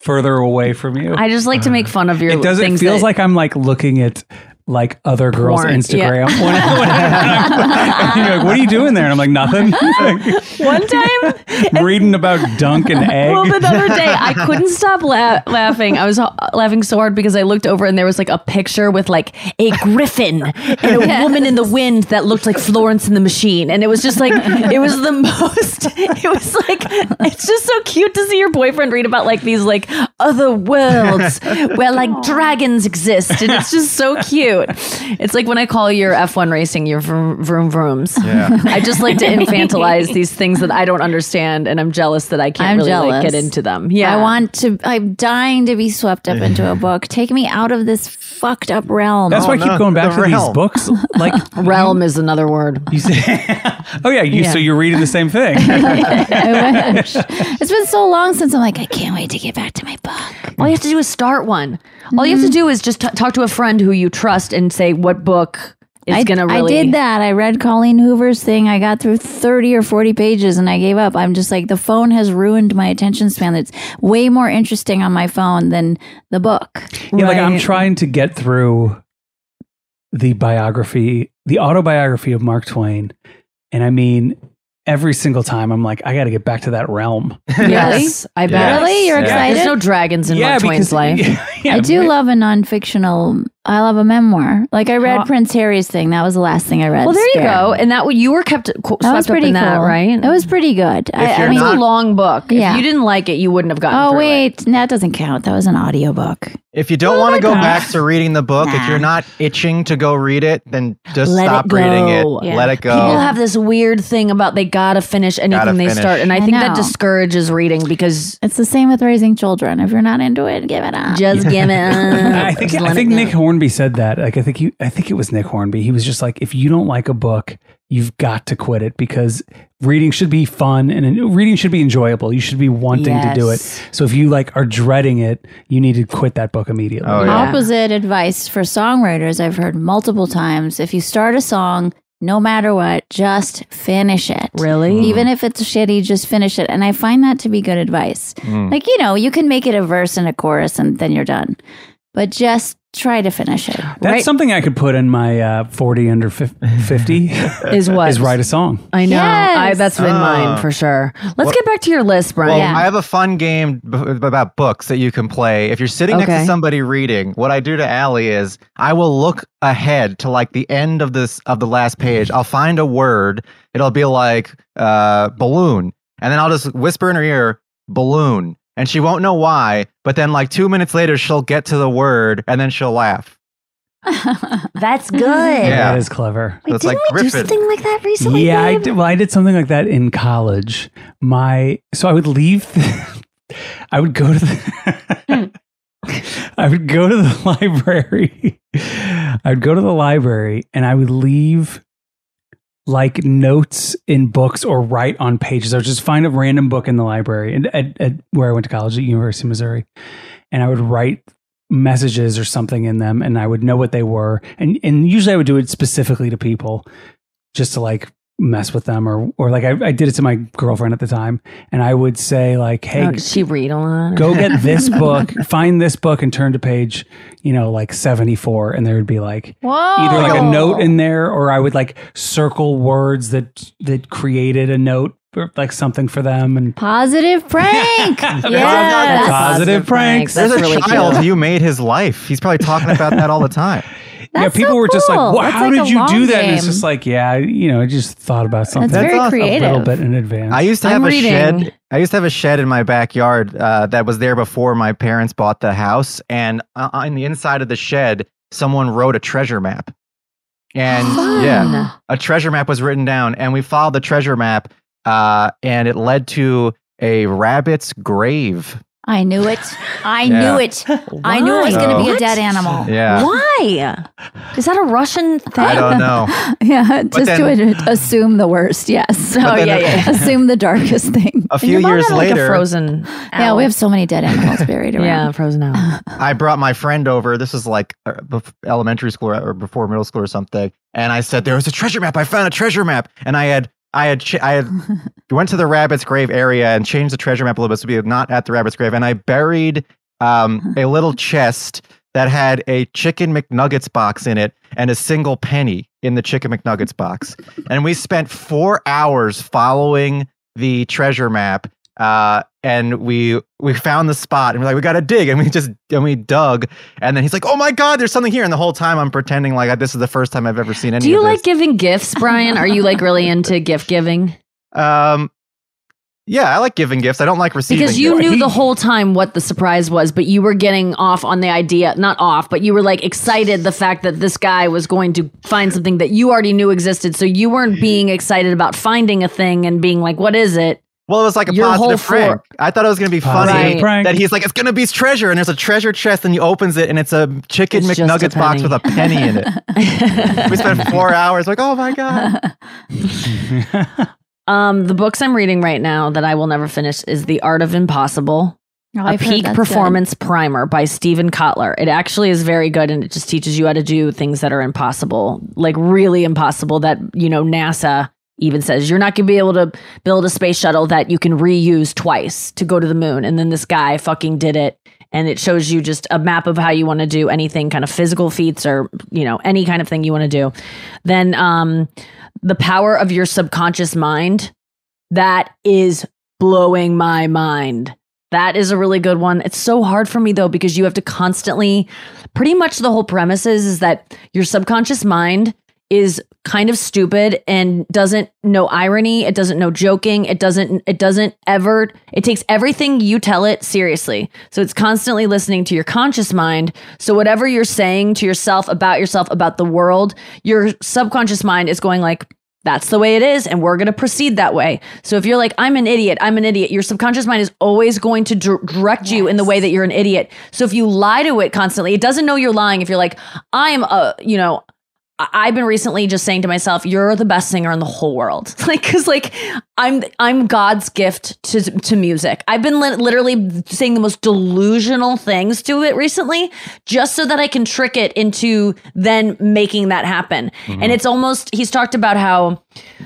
further away from you. I just like to make fun of your it does. It feels that- like I'm like looking at like other girls' Porn, Instagram. yeah. When when and you're like, what are you doing there? And I'm like, nothing. one time reading about dunk and egg. Well, the other day I couldn't stop la- laughing. I was uh, laughing so hard because I looked over and there was like a picture with like a griffin and a woman in the wind that looked like Florence and the Machine, and it was just like it was the most. It was like it's just so cute to see your boyfriend read about like these like other worlds where like dragons exist, and it's just so cute. Cute. It's like when I call your F1 racing your vroom vroom vrooms. Yeah. I just like to infantilize these things that I don't understand, and I'm jealous that I can't I'm really jealous. like get into them. Yeah, I want to. I'm dying to be swept up into a book. Take me out of this fucked up realm. That's why I keep going back to these books. Like realm is another word. You say, oh yeah, you, Yeah. so you're reading the same thing. It's been so long since I'm like, I can't wait to get back to my book. All you have to do is start one. All you have to mm-hmm. do is just t- talk to a friend who you trust and say what book is I, going to really. I did that. I read Colleen Hoover's thing. I got through 30 or 40 pages and I gave up. I'm just like, the phone has ruined my attention span. It's way more interesting on my phone than the book. Yeah, like I'm trying to get through the biography, the autobiography of Mark Twain, and I mean, every single time I'm like, I got to get back to that realm. Yes, I bet. Really? You're Yeah. excited? There's no dragons in Yeah, Mark Twain's because- life. I do love a non-fictional. I love a memoir. Like I read Prince Harry's thing. That was the last thing I read. Well, there you go. And that you were kept qu- That was swept up pretty in that, right? That was pretty good. I, I it's mean, a long book. Yeah. If you didn't like it, you wouldn't have gotten Oh through it. Oh wait, that doesn't count. That was an audiobook. If you don't oh want to go back to reading the book, if you're not itching to go read it, then just Let stop it reading it. go. Let it go. People have this weird thing about they gotta finish anything Gotta they finish. start, and I I think that discourages reading because It's the same with raising children. If you're not into it, give it up. just give it. I think I think it Nick Hornby said that. Like I think he, I think it was Nick Hornby. He was just like, if you don't like a book, you've got to quit it because reading should be fun and reading should be enjoyable. You should be wanting to do it. So if you like are dreading it, you need to quit that book immediately. Oh, Opposite advice for songwriters I've heard multiple times. If you start a song, no matter what, just finish it. Really? Even if it's shitty, just finish it. And I find that to be good advice. Mm. Like, you know, you can make it a verse and a chorus and then you're done. But just try to finish it. That's something I could put in my uh, 40 under 50 Is what? Is write a song. I know. Yes. I, that's been Oh. mine for sure. Let's What- get back to your list, Brian. Well, I have a fun game b- about books that you can play. If you're sitting next to somebody reading, what I do to Allie is I will look ahead to like the end of this of the last page. I'll find a word. It'll be like uh, balloon, and then I'll just whisper in her ear balloon, and she won't know why. But then like two minutes later, she'll get to the word, and then she'll laugh. That's good. Yeah. That is clever. So it's Didn't like we do something like that recently? yeah, I did, well, I did something like that in college. My so I would leave. I would go to the. Hmm. I would go to the library. I would go to the library and I would leave like notes in books or write on pages. I would just find a random book in the library and at, at where I went to college at University of Missouri, and I would write messages or something in them, and I would know what they were. And and usually I would do it specifically to people, just to like mess with them or or like I, I did it to my girlfriend at the time, and I would say like, hey. Oh, did she read a lot? Go get this book, find this book, and turn to page, you know, like 74. And there would be like Whoa. either like a note in there or I would like circle words that that created a note or like something for them and Positive prank. yeah. positive pranks. There's That's a really child. cute. You made his life. He's probably talking about that all the time. yeah, people so were just like, cool. "Wow, That's how like did a you do long that?" And it's game. just like, yeah, you know, I just thought about something That's very a creative. little bit in advance. I used to I'm have a reading. shed. I used to have a shed in my backyard uh, that was there before my parents bought the house, and uh, on the inside of the shed, someone wrote a treasure map. And yeah, a treasure map was written down, and we followed the treasure map, uh, and it led to a rabbit's grave. I knew it. I Yeah. knew it. I knew it was going to be a dead animal. Yeah, Why? Is that a Russian thing? I don't know. Yeah, just then- to assume the worst. Yes. But Oh, yeah, yeah. assume the darkest thing. A few Your mom years had, like, later, a frozen. Yeah, we have so many dead animals buried around. Yeah, frozen out. I brought my friend over. This is like uh, elementary school or before middle school or something. And I said, "There was a treasure map. I found a treasure map." And I had, I had, ch- I had went to the rabbit's grave area and changed the treasure map a little bit to be not at the rabbit's grave. And I buried um, a little chest that had a chicken McNuggets box in it and a single penny in the chicken McNuggets box. And we spent four hours following the treasure map uh, and we we found the spot and we're like we gotta dig and we just and we dug and then he's like oh my god there's something here and the whole time i'm pretending like this is the first time i've ever seen any Do you like giving gifts, Brian? Are you like really into gift giving? um Yeah, I like giving gifts. I don't like receiving. Because you gifts. knew the whole time what the surprise was, but you were getting off on the idea, not off, but you were like excited the fact that this guy was going to find something that you already knew existed. So you weren't being excited about finding a thing and being like, what is it? Well, it was like a Your positive prank. floor- I thought it was going to be funny prank. that he's like, it's going to be treasure, and there's a treasure chest, and he opens it, and it's a chicken It's just a McNuggets box with a penny in it. we spent four hours like, oh my god. Um, the books I'm reading right now that I will never finish is The Art of Impossible. Oh, a I've peak that's performance primer by Steven Kotler. It actually is very good and it just teaches you how to do things that are impossible, like really impossible that, you know, NASA even says you're not going to be able to build a space shuttle that you can reuse twice to go to the moon. And then this guy fucking did it. And it shows you just a map of how you want to do anything kind of physical feats or, you know, any kind of thing you want to do. Then, um, the power of your subconscious mind that is blowing my mind. That is a really good one. It's so hard for me though because you have to constantly pretty much the whole premise is, is that your subconscious mind is kind of stupid and doesn't know irony, it doesn't know joking, it doesn't it doesn't ever it takes everything you tell it seriously. So it's constantly listening to your conscious mind. So whatever you're saying to yourself about yourself about the world, your subconscious mind is going like that's the way it is and we're going to proceed that way so if you're like i'm an idiot i'm an idiot your subconscious mind is always going to dir- direct you in the way that you're an idiot so if you lie to it constantly it doesn't know you're lying if you're like i'm a you know I've been recently just saying to myself, "You're the best singer in the whole world." Like, because like I'm I'm God's gift to to music. I've been li- literally saying the most delusional things to it recently, just so that I can trick it into then making that happen. Mm-hmm. And it's almost he's talked about how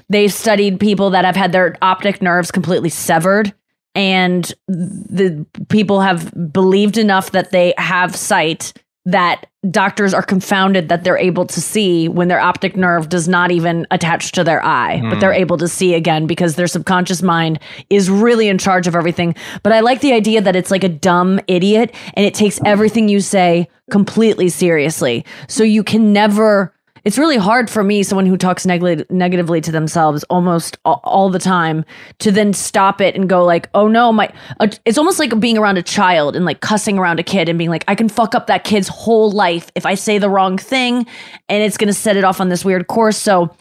they've studied people that have had their optic nerves completely severed and the people have believed enough that they have sight that doctors are confounded that they're able to see when their optic nerve does not even attach to their eye, but Hmm. they're able to see again because their subconscious mind is really in charge of everything. But I like the idea that it's like a dumb idiot and it takes everything you say completely seriously. So you can never it's really hard for me, someone who talks neg- negatively to themselves almost all, all the time, to then stop it and go like, "Oh no, my!" Uh, it's almost like being around a child and like cussing around a kid and being like, "I can fuck up that kid's whole life if I say the wrong thing, and it's gonna set it off on this weird course." So,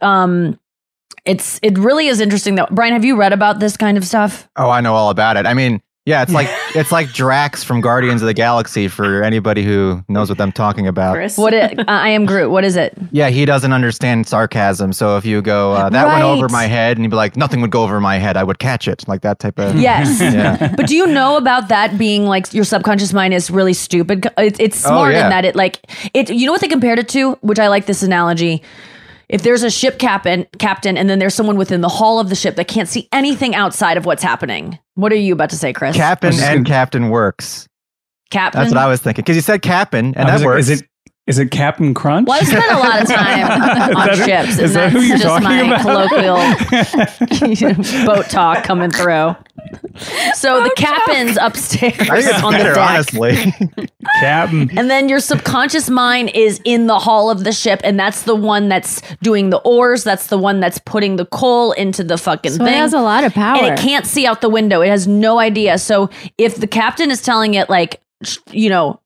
um, it's it really is interesting though. Brian, have you read about this kind of stuff? Oh, I know all about it. I mean, yeah, it's like it's like Drax from Guardians of the Galaxy for anybody who knows what I'm talking about. What it, uh, I am Groot. What is it? Yeah, he doesn't understand sarcasm. So if you go, uh, that went over my head, and he'd be like, nothing would go over my head. I would catch it, like that type of. Yes. yeah. but do you know about that being like your subconscious mind is really stupid? It, it's Oh, smart yeah. in that it like it. You know what they compared it to, which I like this analogy. If there's a ship captain, captain, and then there's someone within the hull of the ship that can't see anything outside of what's happening. What are you about to say, Chris? Captain and Captain works. Captain. That's what I was thinking. Because you said Captain, and I that like, works. is it is it Captain Crunch? Well, I spent a lot of time on Is that- ships, is and that who you're just talking my about? colloquial boat talk coming through. So the captain's upstairs I think it's on better, the deck. honestly. Captain. And then your subconscious mind is in the hull of the ship, and that's the one that's doing the oars. That's the one that's putting the coal into the fucking So it has a lot of power. And it can't see out the window. It has no idea. So if the captain is telling it, like, sh- you know,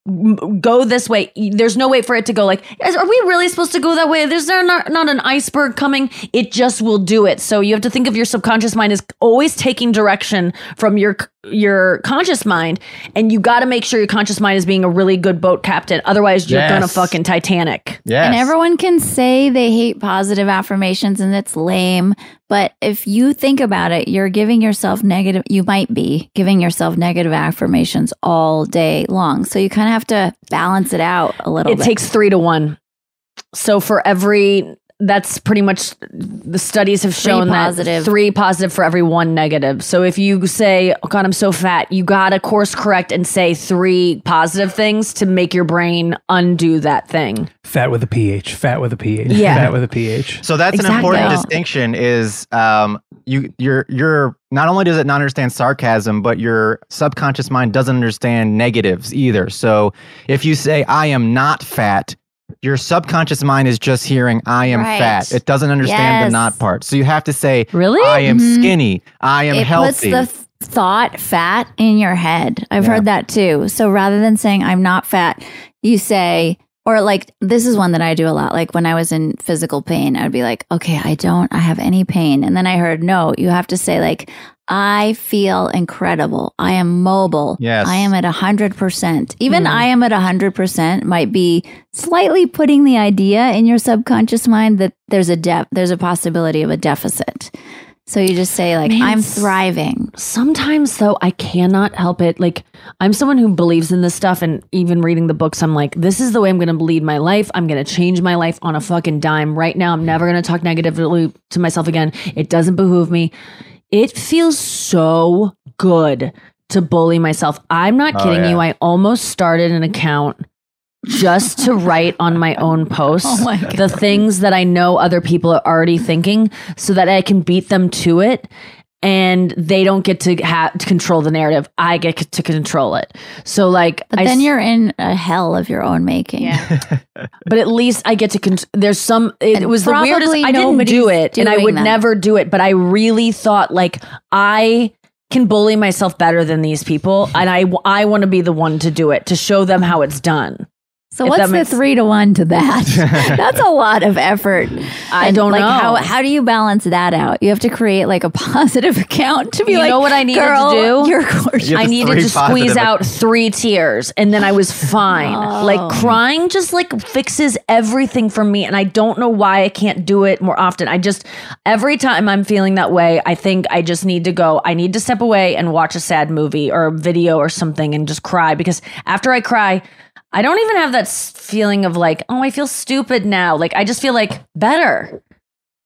go this way, there's no way for it to go, like, are we really supposed to go that way? There's there not, not an iceberg coming. It just will do it. So you have to think of your subconscious mind as always taking direction from your your conscious mind and you got to make sure your conscious mind is being a really good boat captain otherwise you're gonna fucking titanic And everyone can say they hate positive affirmations and it's lame. But if you think about it, you're giving yourself negative, you might be giving yourself negative affirmations all day long. So you kind of have to balance it out a little bit. it bit. takes three to one so for every that's pretty much the studies have Three shown positive. that three positive for every one negative. So if you say, "Oh God, I'm so fat," you gotta course correct and say three positive things to make your brain undo that thing. Fat with a ph. Fat with a ph. Yeah. Fat with a ph. So that's an important distinction. Is um, you you're you're not only does it not understand sarcasm, but your subconscious mind doesn't understand negatives either. So if you say I am not fat, your subconscious mind is just hearing I am Right. fat. It doesn't understand Yes. the not part. So you have to say Really? I am Mhm. skinny. I am it healthy. puts the th- thought fat in your head. I've Yeah. heard that too. So rather than saying I'm not fat, you say or like this is one that I do a lot. Like when I was in physical pain, I'd be like, "Okay, I don't I have any pain." And then I heard, "No, you have to say like I feel incredible. I am mobile. Yes. I am at 100%. Even Mhm. I am at 100% might be slightly putting the idea in your subconscious mind that there's a def- there's a possibility of a deficit. So you just say like Man, I'm thriving. Sometimes though, I cannot help it. Like I'm someone who believes in this stuff, and even reading the books, I'm like, this is the way I'm going to lead my life. I'm going to change my life on a fucking dime right now. I'm never going to talk negatively to myself again. It doesn't behoove me. It feels so good to bully myself. I'm not Oh, kidding yeah. you. I almost started an account just to write on my own posts Oh my the things that I know other people are already thinking so that I can beat them to it and they don't get to have to control the narrative. I get to control it. So like But I then s- you're in a hell of your own making. Yeah. but at least I get to con- there's some it And was the weirdest probably I didn't do it and I would that. never do it but I really thought like I can bully myself better than these people and I I want to be the one to do it to show them how it's done. So If what's that the makes- three to one to that? That's a lot of effort. I And, don't like know. how how do you balance that out? You have to create like a positive account to be like. you like, know what I needed Girl, to do? You're gorgeous. You I needed to squeeze positive- out three tears and then I was fine. Oh. Like crying just like fixes everything for me and I don't know why I can't do it more often. I just every time I'm feeling that way, I think I just need to go. I need to step away and watch a sad movie or a video or something and just cry because after I cry, I don't even have that feeling of like, oh, I feel stupid now. Like I just feel like better.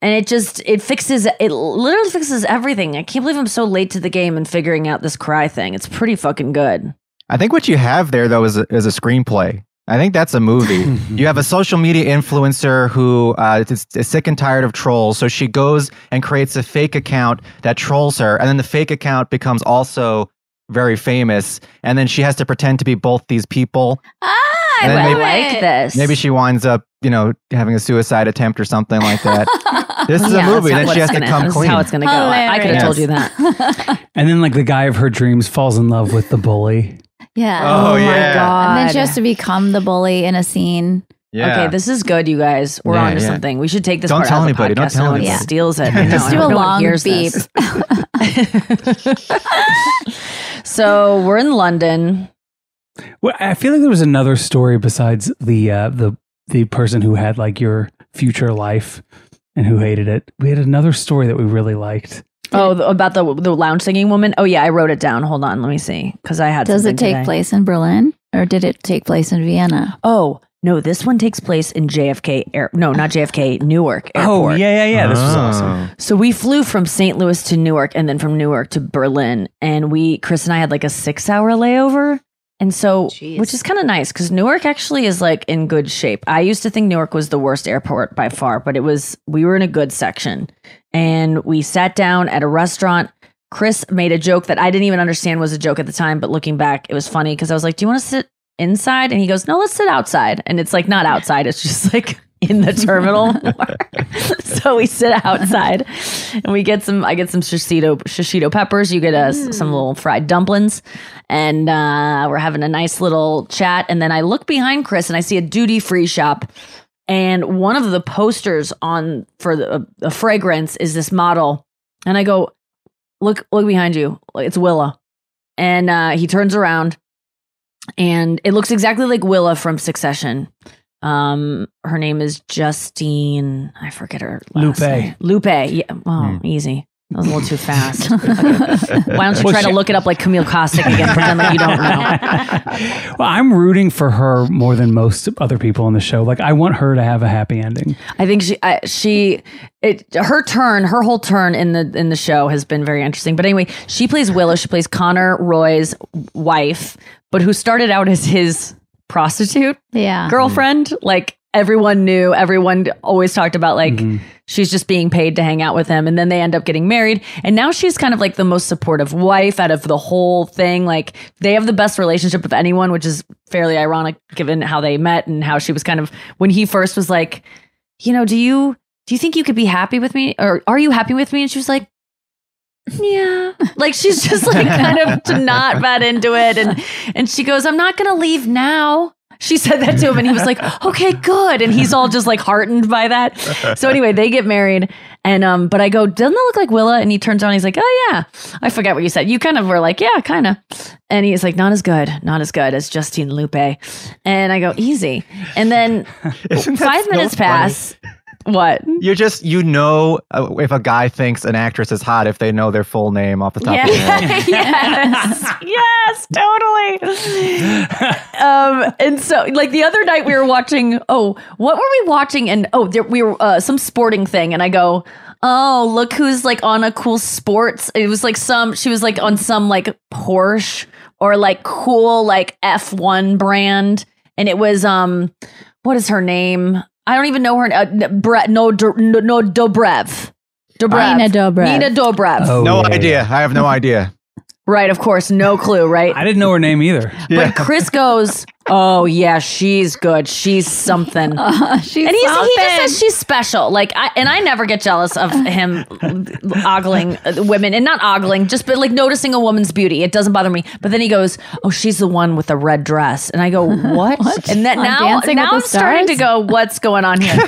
And it just it fixes it literally fixes everything. I can't believe I'm so late to the game and figuring out this cry thing. It's pretty fucking good. I think what you have there though is a, is a screenplay. I think that's a movie. you have a social media influencer who uh, is, is sick and tired of trolls, so she goes and creates a fake account that trolls her, and then the fake account becomes also very famous, and then she has to pretend to be both these people. Ah, I love maybe- like it. this. Maybe she winds up, you know, having a suicide attempt or something like that. this is Yeah, a movie. that's Then she has it's to gonna- come this clean. is how it's gonna go. I, I could have told you that. And then like the guy of her dreams falls in love with the bully. Yeah. Oh, Oh, my yeah. God. And then she has to become the bully in a scene. Yeah. Okay, this is good, you guys. We're Yeah, on to yeah. something. We should take this Don't part tell out of the anybody. Don't tell no anybody. steals it. Just do a long hears beep. This. so we're in London. Well, I feel like there was another story besides the uh, the the person who had like your future life and who hated it. We had another story that we really liked. Oh, the, about the the lounge singing woman. Oh yeah, I wrote it down. Hold on, let me see because I had. Does it take today. place in Berlin or did it take place in Vienna? Oh no, this one takes place in JFK. Air, no, not JFK. Newark Airport. Oh yeah, yeah, yeah. This was Oh. awesome. So we flew from St. Louis to Newark and then from Newark to Berlin. And we, Chris and I had like a six hour layover. And so, which is kind of nice because Newark actually is like in good shape. I used to think Newark was the worst airport by far, but it was, we were in a good section. And we sat down at a restaurant. Chris made a joke that I didn't even understand was a joke at the time, but looking back, it was funny because I was like, Do you want to sit inside? And he goes, No, let's sit outside. And it's like not outside, it's just like in the terminal. so we sit outside and we get some I get some shishito shishito peppers, you get us some little fried dumplings. And uh, we're having a nice little chat. And then I look behind Chris and I see a duty free shop. And one of the posters on for the a fragrance is this model. And I go look look behind you. It's Willa. And uh, he turns around and it looks exactly like Willa from Succession. Um, her name is Justine. I forget her last Lupe. name. Lupe. Yeah. Oh, easy. That was a little too fast. Okay. Why don't you Well, try to look it up like Camille Kostek again? Pretend like you don't know. Well, I'm rooting for her more than most other people on the show. Like I want her to have a happy ending. I think she, I, she, it, her turn, her whole turn in the in the show has been very interesting. But anyway, she plays Willow. She plays Connor Roy's wife, but who started out as his prostitute Yeah. girlfriend. Like, everyone knew. Everyone always talked about like Mm-hmm. she's just being paid to hang out with him, and then they end up getting married. And now she's kind of like the most supportive wife out of the whole thing. Like they have the best relationship of anyone, which is fairly ironic given how they met and how she was kind of when he first was like, you know, do you do you think you could be happy with me, or are you happy with me? And she was like. Yeah. Like she's just like kind of to not bat into it. And and she goes, I'm not gonna leave now. She said that to him and he was like, okay, good. And he's all just like heartened by that. So anyway, they get married. And um, but I go, doesn't that look like Willa? And he turns around, he's like, Oh yeah. I forget what you said. You kind of were like, Yeah, kind of. And he's like, Not as good, not as good as Justine Lupe. And I go, Easy. And then five minutes pass. What? You're just you know uh, if a guy thinks an actress is hot if they know their full name off the top of their head. yes, yes, totally. um, and so, like the other night, we were watching. Oh, what were we watching? And oh, there, we were uh, some sporting thing, and I go. Oh, look who's like on a cool sports. It was like some, she was like on some like Porsche or like cool like F1 brand. And it was, um, what is her name? I don't even know her. Uh, Bre- no, no, no, Dobrev. Dobrev. Nina Dobrev. Nina Dobrev. Oh, no yeah, yeah. idea. I have no idea. Right, of course, no clue, right? I didn't know her name either. But Chris goes, "Oh yeah, she's good. She's something." Uh, she's and he's, he just says she's special. Like, I, and I never get jealous of him ogling uh, women, and not ogling, just but like noticing a woman's beauty. It doesn't bother me. But then he goes, "Oh, she's the one with the red dress," and I go, "What?" And then On now, Dancing now I'm starting to go, "What's going on here?"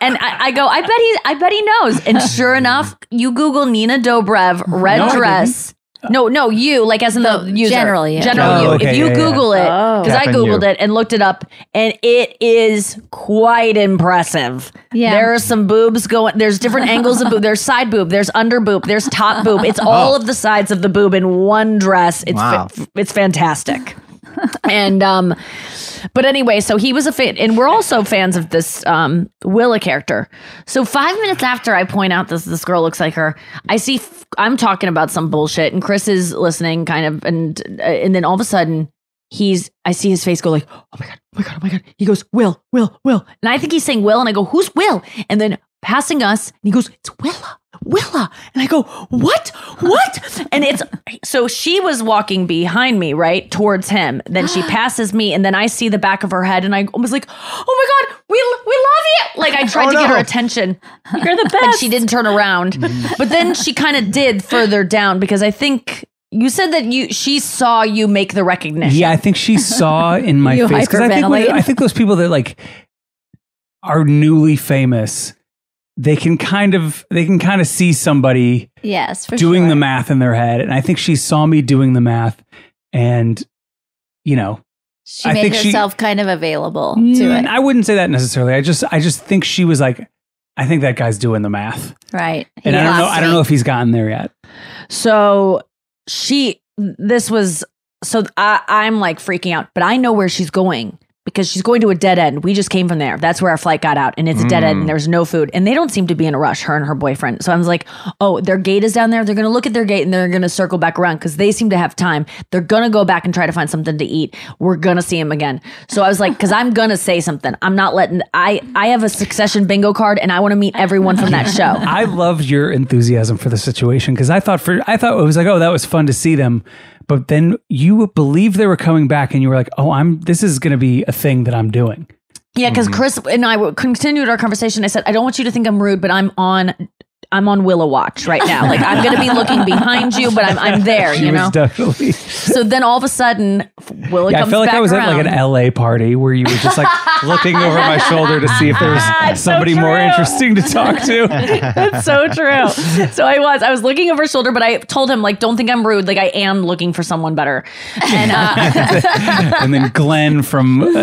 and I, I go, "I bet he, I bet he knows." And sure enough, you Google Nina Dobrev red No, dress. No, no, you like as in the, oh, user. general you. general Oh, you. okay, if you yeah, yeah. Google it, Oh. because I googled you. it and looked it up, and it is quite impressive. Yeah. there are some boobs going. There's different angles of boob. There's side boob. There's under boob. There's top boob. It's all of the sides of the boob in one dress. It's Wow. fa- it's fantastic. And um, but anyway, so he was a fan, and we're also fans of this um Willa character. So five minutes after I point out this this girl looks like her, I see I'm talking about some bullshit, and Chris is listening, kind of, and uh, and then all of a sudden he's I see his face go like, oh my god, oh my god, oh my god. He goes, Will, Will, Will, and I think he's saying Will, and I go, who's Will? And then passing us, and he goes, it's Willa. Willa. And I go, what? What? And it's so she was walking behind me, right? Towards him. Then she passes me, and then I see the back of her head, and I was like, oh my God, we, we love you. Like I tried Oh, to get her attention. You're the best. And she didn't turn around. but then she kind of did further down because I think you said that you she saw you make the recognition. Yeah, I think she saw in my face because I think. I think those people that like are newly famous, they can kind of they can kind of see somebody Yes, for doing sure. the math in their head, and I think she saw me doing the math, and you know, She I made think she- herself kind of available to Mm, it. I wouldn't say that necessarily. I just I just think she was like, I think that guy's doing the math, Right. and I don't know lost I don't know if he's gotten there yet. So she, this was, so I, I'm like freaking out, but I know where she's going because she's going to a dead end. We just came from there. That's where our flight got out, and it's a dead end, and mm. there's no food. And they don't seem to be in a rush, her and her boyfriend. So I was like, oh, their gate is down there. They're going to look at their gate and they're going to circle back around because they seem to have time. They're going to go back and try to find something to eat. We're going to see him again. So I was like, because I'm going to say something. I'm not letting, I, I have a succession bingo card and I want to meet everyone from that show. I loved your enthusiasm for the situation because I thought for I thought it was like, oh, that was fun to see them. But then you believed they were coming back and you were like, oh, I'm this is gonna be a thing that I'm doing. Yeah, because mm-hmm. Chris and I continued our conversation. I said, I don't want you to think I'm rude, but I'm on. I'm on Willow Watch right now. Like I'm going to be looking behind you, but I'm I'm there. She you know. was definitely so then all of a sudden, Willow Yeah, I comes felt like back I was around. at like an LA party where you were just like looking over my shoulder to see if there Ah, was so somebody more interesting to talk to. That's so true. So I was, I was looking over his shoulder, but I told him like, don't think I'm rude. Like I am looking for someone better. And uh, and then Glen from uh,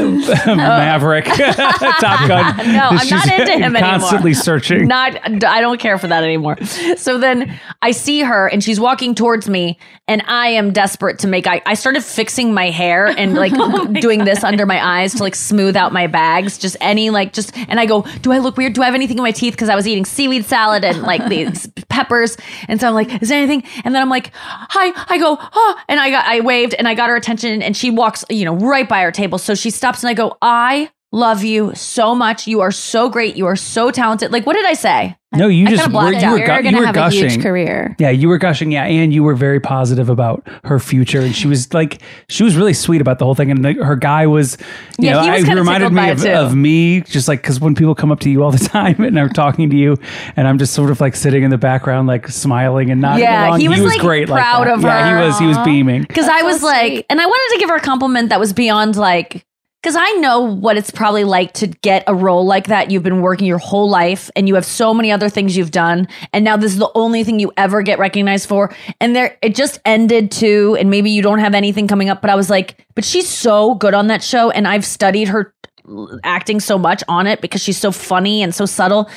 Maverick, Top Gun. No, I'm not into him anymore. Constantly searching. Not, I don't care for that anymore. So then I see her and she's walking towards me, and I am desperate to make. I, I started fixing my hair and like oh doing this under my eyes to like smooth out my bags. Just any like just, and I go, do I look weird? Do I have anything in my teeth? Because I was eating seaweed salad and like these peppers, and so I'm like, is there anything? And then I'm like, hi. I go, oh, and I got, I waved and I got her attention, and she walks, you know, right by our table. So she stops and I go, I love you so much. You are so great. You are so talented. Like, what did I say? No, you I just were, you were, gu- you were gushing. career. Yeah, you were gushing. Yeah, and you were very positive about her future, and she was like, she was really sweet about the whole thing. And the, her guy was, you Yeah, know, he was I, kinda reminded tickled me by of, it, of me, just like because when people come up to you all the time and are talking to you, and I'm just sort of like sitting in the background, like smiling and nodding yeah, along. he was, like great, like proud that. of her. yeah, he was. He was beaming. Because I was like, and I wanted to give her a compliment that was beyond like, because I know what it's probably like to get a role like that. You've been working your whole life and you have so many other things you've done. And now this is the only thing you ever get recognized for. And there, it just ended too. And maybe you don't have anything coming up, but I was like, but she's so good on that show. And I've studied her acting so much on it because she's so funny and so subtle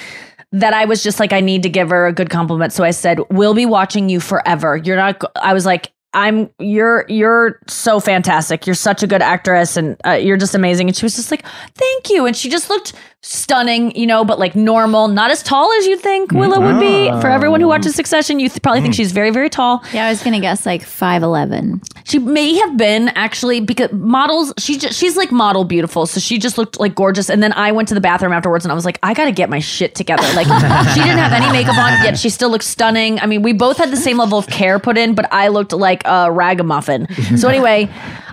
that I was just like, I need to give her a good compliment. So I said, "We'll be watching you forever." You're not. I was like, "I'm. You're. You're so fantastic. You're such a good actress, and uh, you're just amazing." And she was just like, "Thank you." And she just looked stunning, you know, but like normal, not as tall as you think Willow would be. For everyone who watches oh. Succession, you th- probably think hmm. she's very, very tall. Yeah, I was gonna guess like five eleven. She may have been actually because models. She just, she's like model beautiful, so she just looked like gorgeous. And then I went to the bathroom afterwards, and I was like, I got to get my shit together. Like she didn't have any makeup on, yet she still looked stunning. I mean, we both had the same level of care put in, but I looked like a ragamuffin. So anyway,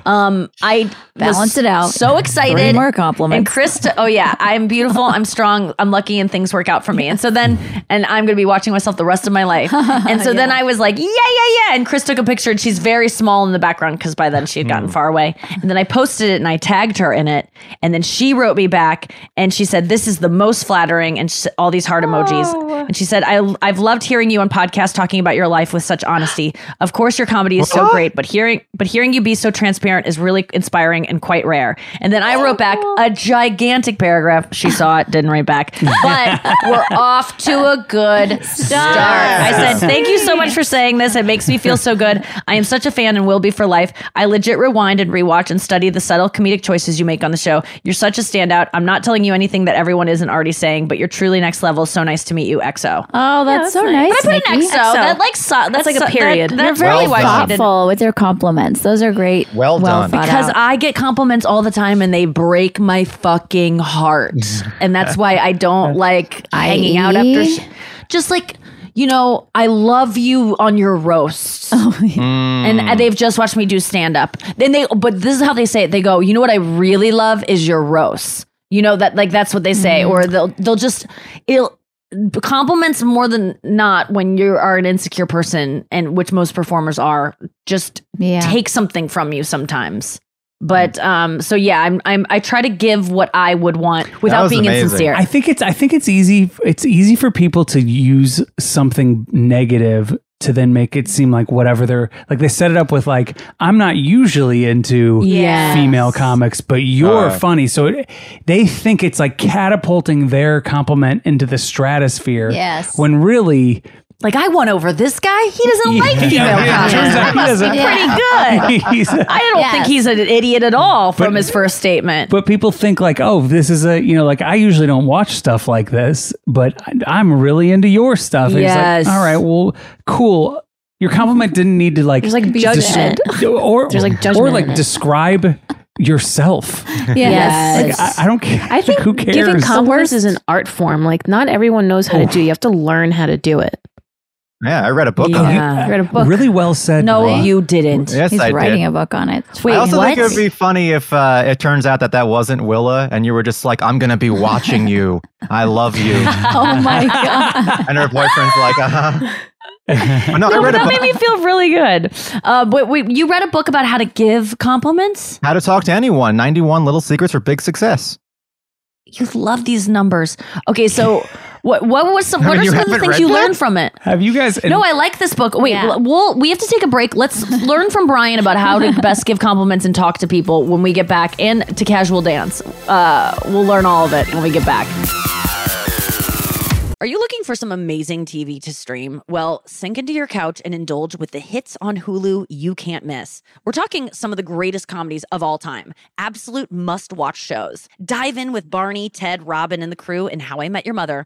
um, I Balance was it out. So excited. Three more compliments. And Chris, oh yeah, I'm beautiful. I'm strong. I'm lucky, and things work out for me. And so then, and I'm going to be watching myself the rest of my life. And so then I was like, yeah, yeah, yeah. And Chris took a picture, and she's very small in the background because by then she had gotten far away. And then I posted it, and I tagged her in it. And then she wrote me back, and she said, "This is the most flattering," and sh- all these heart emojis. And she said, I, "I've loved hearing you on podcast talking about your life with such honesty. Of course, your comedy is so great, but hearing but hearing you be so transparent is really inspiring and quite rare." And then I wrote back a gigantic paragraph. She saw it, didn't write back, but we're off to a good start. I said, "Thank you so much for saying this. It makes me feel so good. I am such a fan and will be for life. I legit rewind and rewatch and study the subtle comedic choices you make on the show. You're such a standout. I'm not telling you anything that everyone isn't already saying, but you're truly next level. So nice to meet you, EXO." Oh, that's, so nice. But I put an Nikki. EXO. That like so, that's, like a period. That, You're that's very really why she did. thoughtful with your compliments. Those are great. Well done. Because out. I get compliments all the time and they break my fucking heart. and that's why I don't like hanging out after. Sh- just like, you know, I love you on your roasts. And they've just watched me do stand up. Then they, but this is how they say it. They go, you know what I really love is your roasts. You know that like that's what they say, or they'll they'll just it'll compliments more than not when you are an insecure person and which most performers are just Yeah. take something from you sometimes but um so yeah i'm i'm i try to give what i would want without being amazing. insincere I think it's I think it's easy it's easy for people to use something negative to then make it seem like whatever they're like they set it up with like I'm not usually into Yes. female comics but you're Uh. funny so it, they think it's like catapulting their compliment into the stratosphere Yes. when really like i won over this guy he doesn't like Yeah, female yeah, comics turns out that he must be doesn't- pretty good I a- i don't Yes. think he's an idiot at all from his first statement But people think like, oh, this is a you know, like I usually don't watch stuff like this, but I, I'm really into your stuff. And it's Yes. like, all right, well, cool. Your compliment didn't need to like There's like des- judgment. or There's, like, judgment in like describe yourself. Yes. Like, I, I don't care. I think who cares? giving compliments is an art form. Like not everyone knows how to do. You have to learn how to do it. Yeah, I read a book on it. Yeah. I read a book. really well said. no Noah. you didn't Yes, He's I writing did. a book on it. wait I also what think it would be funny if uh, it turns out that that wasn't Willa, and you were just like, "I'm gonna be watching you. I love you," Oh my god. and her boyfriend's like, "Uh huh." no, I no, read but a that book. made me feel really good. Uh, but wait, you read a book about how to give compliments? How to talk to anyone. 91 little secrets for big success. You love these numbers. Okay, so what what was some I what mean, are some of the things you that? learned from it? Have you guys? No, I like this book. Wait, Yeah. we'll we have to take a break. Let's learn from Brian about how to best give compliments and talk to people when we get back, and to casual dance. Uh, we'll learn all of it when we get back. Are you looking for some amazing TV to stream? Well, sink into your couch and indulge with the hits on Hulu you can't miss. We're talking some of the greatest comedies of all time, absolute must watch shows. Dive in with Barney, Ted, Robin, and the crew in How I Met Your Mother,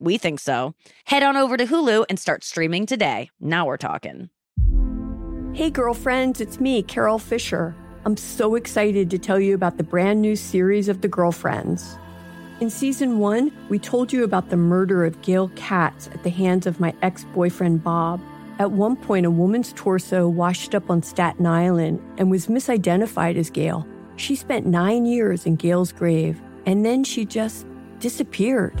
We think so. Head on over to Hulu and start streaming today. Now we're talking. Hey, girlfriends, it's me, Carole Fisher. I'm so excited to tell you about the brand new series of The Girlfriends. In season one, we told you about the murder of Gail Katz at the hands of my ex boyfriend Bob. At one point, a woman's torso washed up on Staten Island and was misidentified as Gail. She spent nine years in Gail's grave, and then she just disappeared.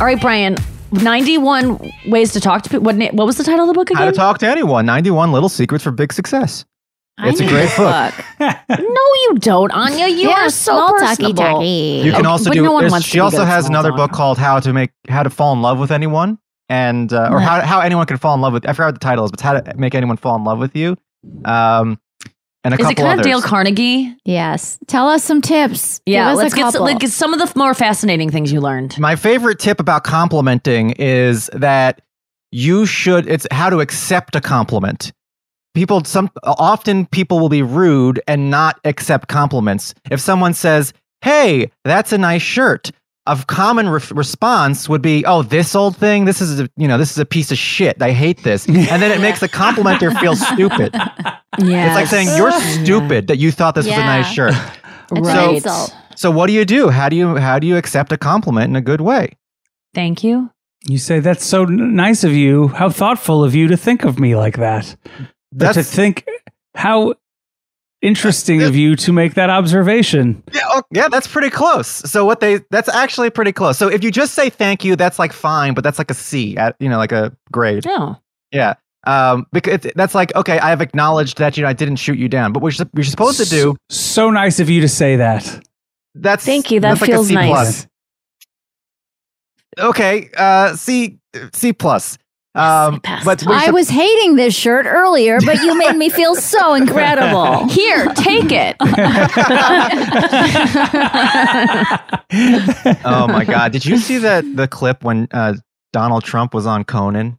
All right, Brian. 91 ways to talk to people. What, na- what was the title of the book again? How to? Talk to Anyone 91 Little Secrets for Big Success. It's a need great that book. no, you don't, Anya. You Yeah, are so small talky personable. talky. You can also but do. no one wants she also has another book called How to Make How to Fall in Love with Anyone, and uh, or Right. how how anyone can fall in love with. I forgot what the title is, but it's How to Make Anyone Fall in Love with You. Um, and a Is it couple kind of. Dale Carnegie? Yes. Tell us some tips. Yeah, Give us let's a get some, like, some of the more fascinating things you learned. My favorite tip about complimenting is that you should it's how to accept a compliment. People some often people will be rude and not accept compliments. If someone says, "Hey, that's a nice shirt." A common re- response would be, "Oh, this old thing. This is a, you know, this is a piece of shit. I hate this." And then it makes the complimenter feel stupid. Yeah, it's like saying you're stupid that you thought this was a nice Yeah. shirt. It's an So, so what do you do? How do you how do you accept a compliment in a good way? Thank you. You say that's so n- nice of you. How thoughtful of you to think of me like that. But to think how interesting of you to make that observation. Yeah, oh, yeah, that's pretty close. So what they that's actually pretty close. So if you just say thank you, that's like fine, but that's like a C at you know like a grade. No. Yeah. Um, because it's, that's like okay, I have acknowledged that you know I didn't shoot you down, but what you're, you're supposed to do. So nice of you to say that. That's Thank you. That that's like feels nice. plus. Okay, uh, C C plus. Um, but I sup- was hating this shirt earlier, but you made me feel so incredible. Here, take it. oh my god! Did you see that the clip when uh, Donald Trump was on Conan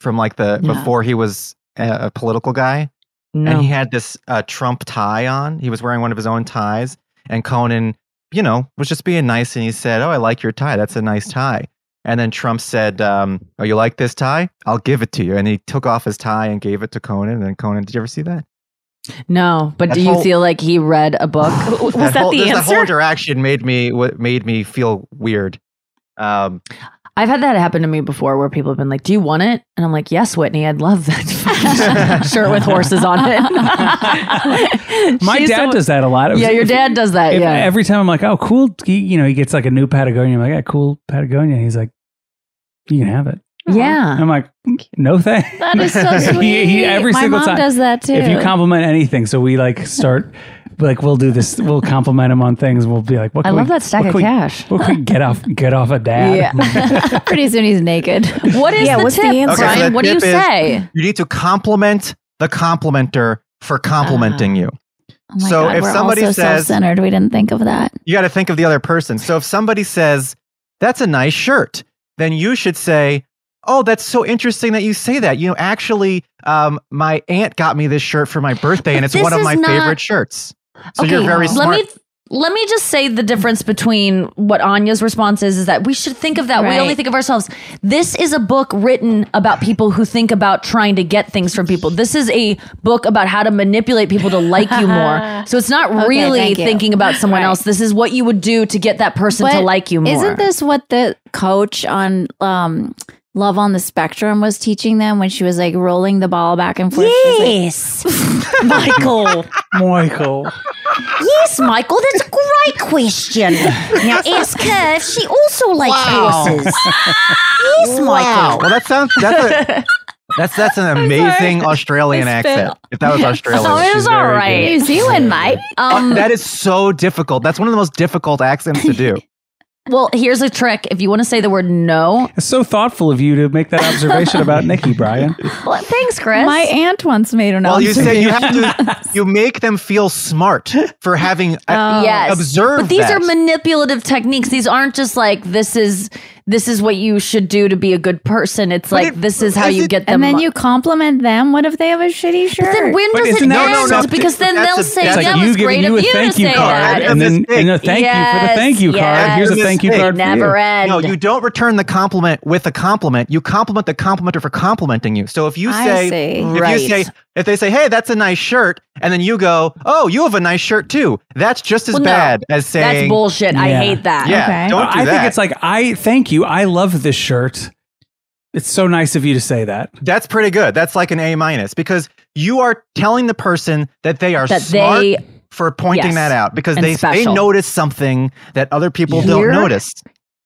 from like the No. before he was a, a political guy, No. and he had this uh, Trump tie on. He was wearing one of his own ties, and Conan, you know, was just being nice, and he said, "Oh, I like your tie. That's a nice tie." And then Trump said, um, "Oh, you like this tie? I'll give it to you." And he took off his tie and gave it to Conan. And then Conan, did you ever see that? No, but That do you whole- feel like he read a book? Was that that whole, the there's that whole interaction made me what made me feel weird. Um, I've had that happen to me before where people have been like, Do you want it? And I'm like, Yes, Whitney, I'd love that shirt with horses on it. My She's dad so- does that a lot. It was- Yeah, your dad does that. If- yeah. Every time I'm like, oh, cool. He, you know, he gets like a new Patagonia. I'm like, yeah, cool Patagonia. He's like, you can have it. yeah. I'm like, no thanks. That is so sweet. he, he, every My single mom time does that too. If you compliment anything, so we like start, like we'll do this. We'll compliment him on things. We'll be like, what? I can love we- that stack of we- cash. What can we get off? Get off a dad. Yeah. Pretty soon he's naked. What is Yeah, the what's the tip, answer? Okay, so the what do you is say? You need to compliment the complimenter for complimenting oh. you. Oh my So God, if we're somebody all so says- self-centered, we didn't think of that. You got to think of the other person. So if somebody says, "That's a nice shirt," then you should say, "Oh, that's so interesting that you say that." You know, actually, um, my aunt got me this shirt for my birthday, and it's This one of my not- favorite shirts. So you're very let smart. me let me just say the difference between what Anya's response is is that we should think of that. We only think of ourselves. This is a book written about people who think about trying to get things from people. This is a book about how to manipulate people to like you more. So it's not Okay, really thinking about someone Right. else. This is what you would do to get that person to like you more. Isn't this what the coach on um, Love on the Spectrum was teaching them when she was like rolling the ball back and forth? She was Yes, Michael. Michael. Yes, Michael. That's a great question. Now ask her if she also likes horses. Yes, Michael. Well, that sounds that's a, that's that's an amazing Australian I accent. spit. If that was Australian, Oh, it was She's very good. New Zealand, mate. Um, that is so difficult. That's one of the most difficult accents to do. Well, here's a trick. If you want to say the word no, It's so thoughtful of you to make that observation about Nikki, Brian. well, thanks, Chris. My aunt once made an Well, you say you observation. have to. You make them feel smart for having uh, yes. observed. But these that. are manipulative techniques. These aren't just like this is this is what you should do to be a good person. It's like it- this is how is you it- get them. and then you compliment them. What if they have a shitty shirt? But then when But does it isn't that end? like something- because then they'll a- say that's that like you was great giving you of a you thank to you say card, that. and then Mistake. and a thank you for the thank you card. Here's a thank you yes. card for Never you. end. No, you don't return the compliment with a compliment. You compliment the complimenter for complimenting you. So if you I say, see. if Right. you say, if they say, "Hey, that's a nice shirt," and then you go, "Oh, you have a nice shirt too," that's just as Well, no. bad as saying, That's bullshit. I hate that. "Yeah, Okay. don't do I that." think it's like I thank you. I love this shirt. It's so nice of you to say that. that's pretty good. That's like an A minus because you are telling the person that they are That smart they- for pointing Yes. that out because And they they notice something that other people Here- don't notice.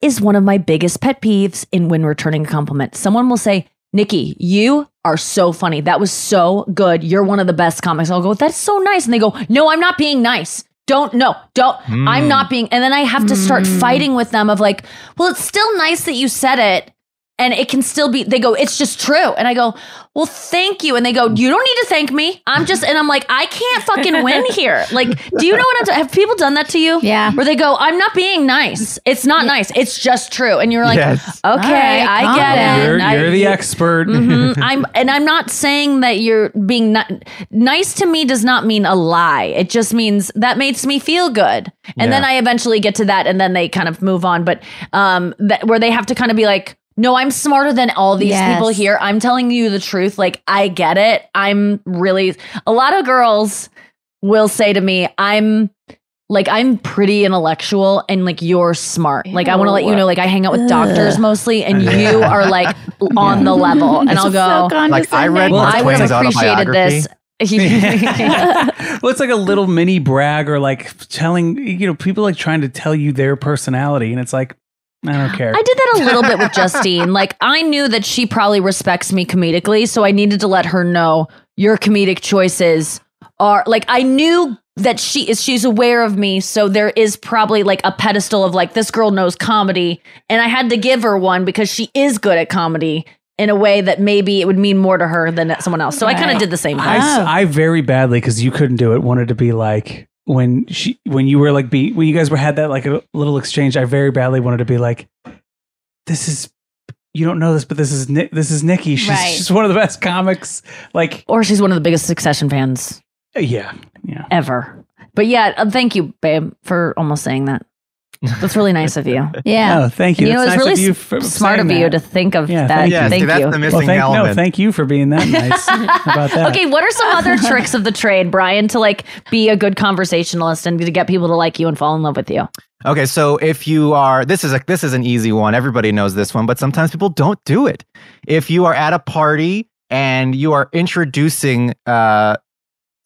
is one of my biggest pet peeves in when returning a compliment. Someone will say, Nikki, you are so funny. That was so good. You're one of the best comics. I'll go, that's so nice. And they go, no, I'm not being nice. Don't, no, don't. I'm hmm. not being. And then I have to start hmm. fighting with them of like, well, it's still nice that you said it. And it can still be, they go, it's just true. And I go, well, thank you. And they go, you don't need to thank me. I'm just, and I'm like, I can't fucking win here. Like, do you know what I'm, ta- have people done that to you? Yeah. Where they go, I'm not being nice. It's not nice. It's just true. And you're like, Yes. okay, All right, I get down. it. You're, you're the expert. Mhm. I'm, and I'm not saying that you're being ni- nice to me does not mean a lie. It just means that makes me feel good. And then I eventually get to that, and then they kind of move on. But um, that where they have to kind of be like, No, I'm smarter than all these Yes. people here. I'm telling you the truth. Like, I get it. I'm really, a lot of girls will say to me, I'm like, I'm pretty intellectual and like, you're smart. Like, I want to let you know, like, I hang out with doctors mostly and you are like on the level. And I'll go, Like I read well, Mark I would have appreciated this. well, it's like a little mini brag or like telling, you know, people like trying to tell you their personality. And it's like, I don't care. I did that a little bit with Justine. Like I knew that she probably respects me comedically, so I needed to let her know your comedic choices are like I knew that she is she's aware of me, so there is probably like a pedestal of like this girl knows comedy, and I had to give her one because she is good at comedy in a way that maybe it would mean more to her than someone else. So I kind of did the same thing. I, s- oh. I very badly because you couldn't do it. Wanted to be like when she when you were like be when you guys were had that like a little exchange. I very badly wanted to be like, this is you don't know this, but this is Ni- this is Nikki. She's Right. she's one of the best comics. Like or she's one of the biggest Succession fans. Yeah, yeah. Ever. But yeah, uh, thank you, babe, for almost saying that. That's really nice of you. Yeah. Oh, thank you. You know, it's nice really of you s- for smart of you that. to think of Yeah, that. thank you. Thank you. Well, thank, no, thank you for being that nice about that. Okay, what are some other tricks of the trade, Brian, to like be a good conversationalist and to get people to like you and fall in love with you? Okay, so if you are this is a this is an easy one. Everybody knows this one, but sometimes people don't do it. If you are at a party and you are introducing uh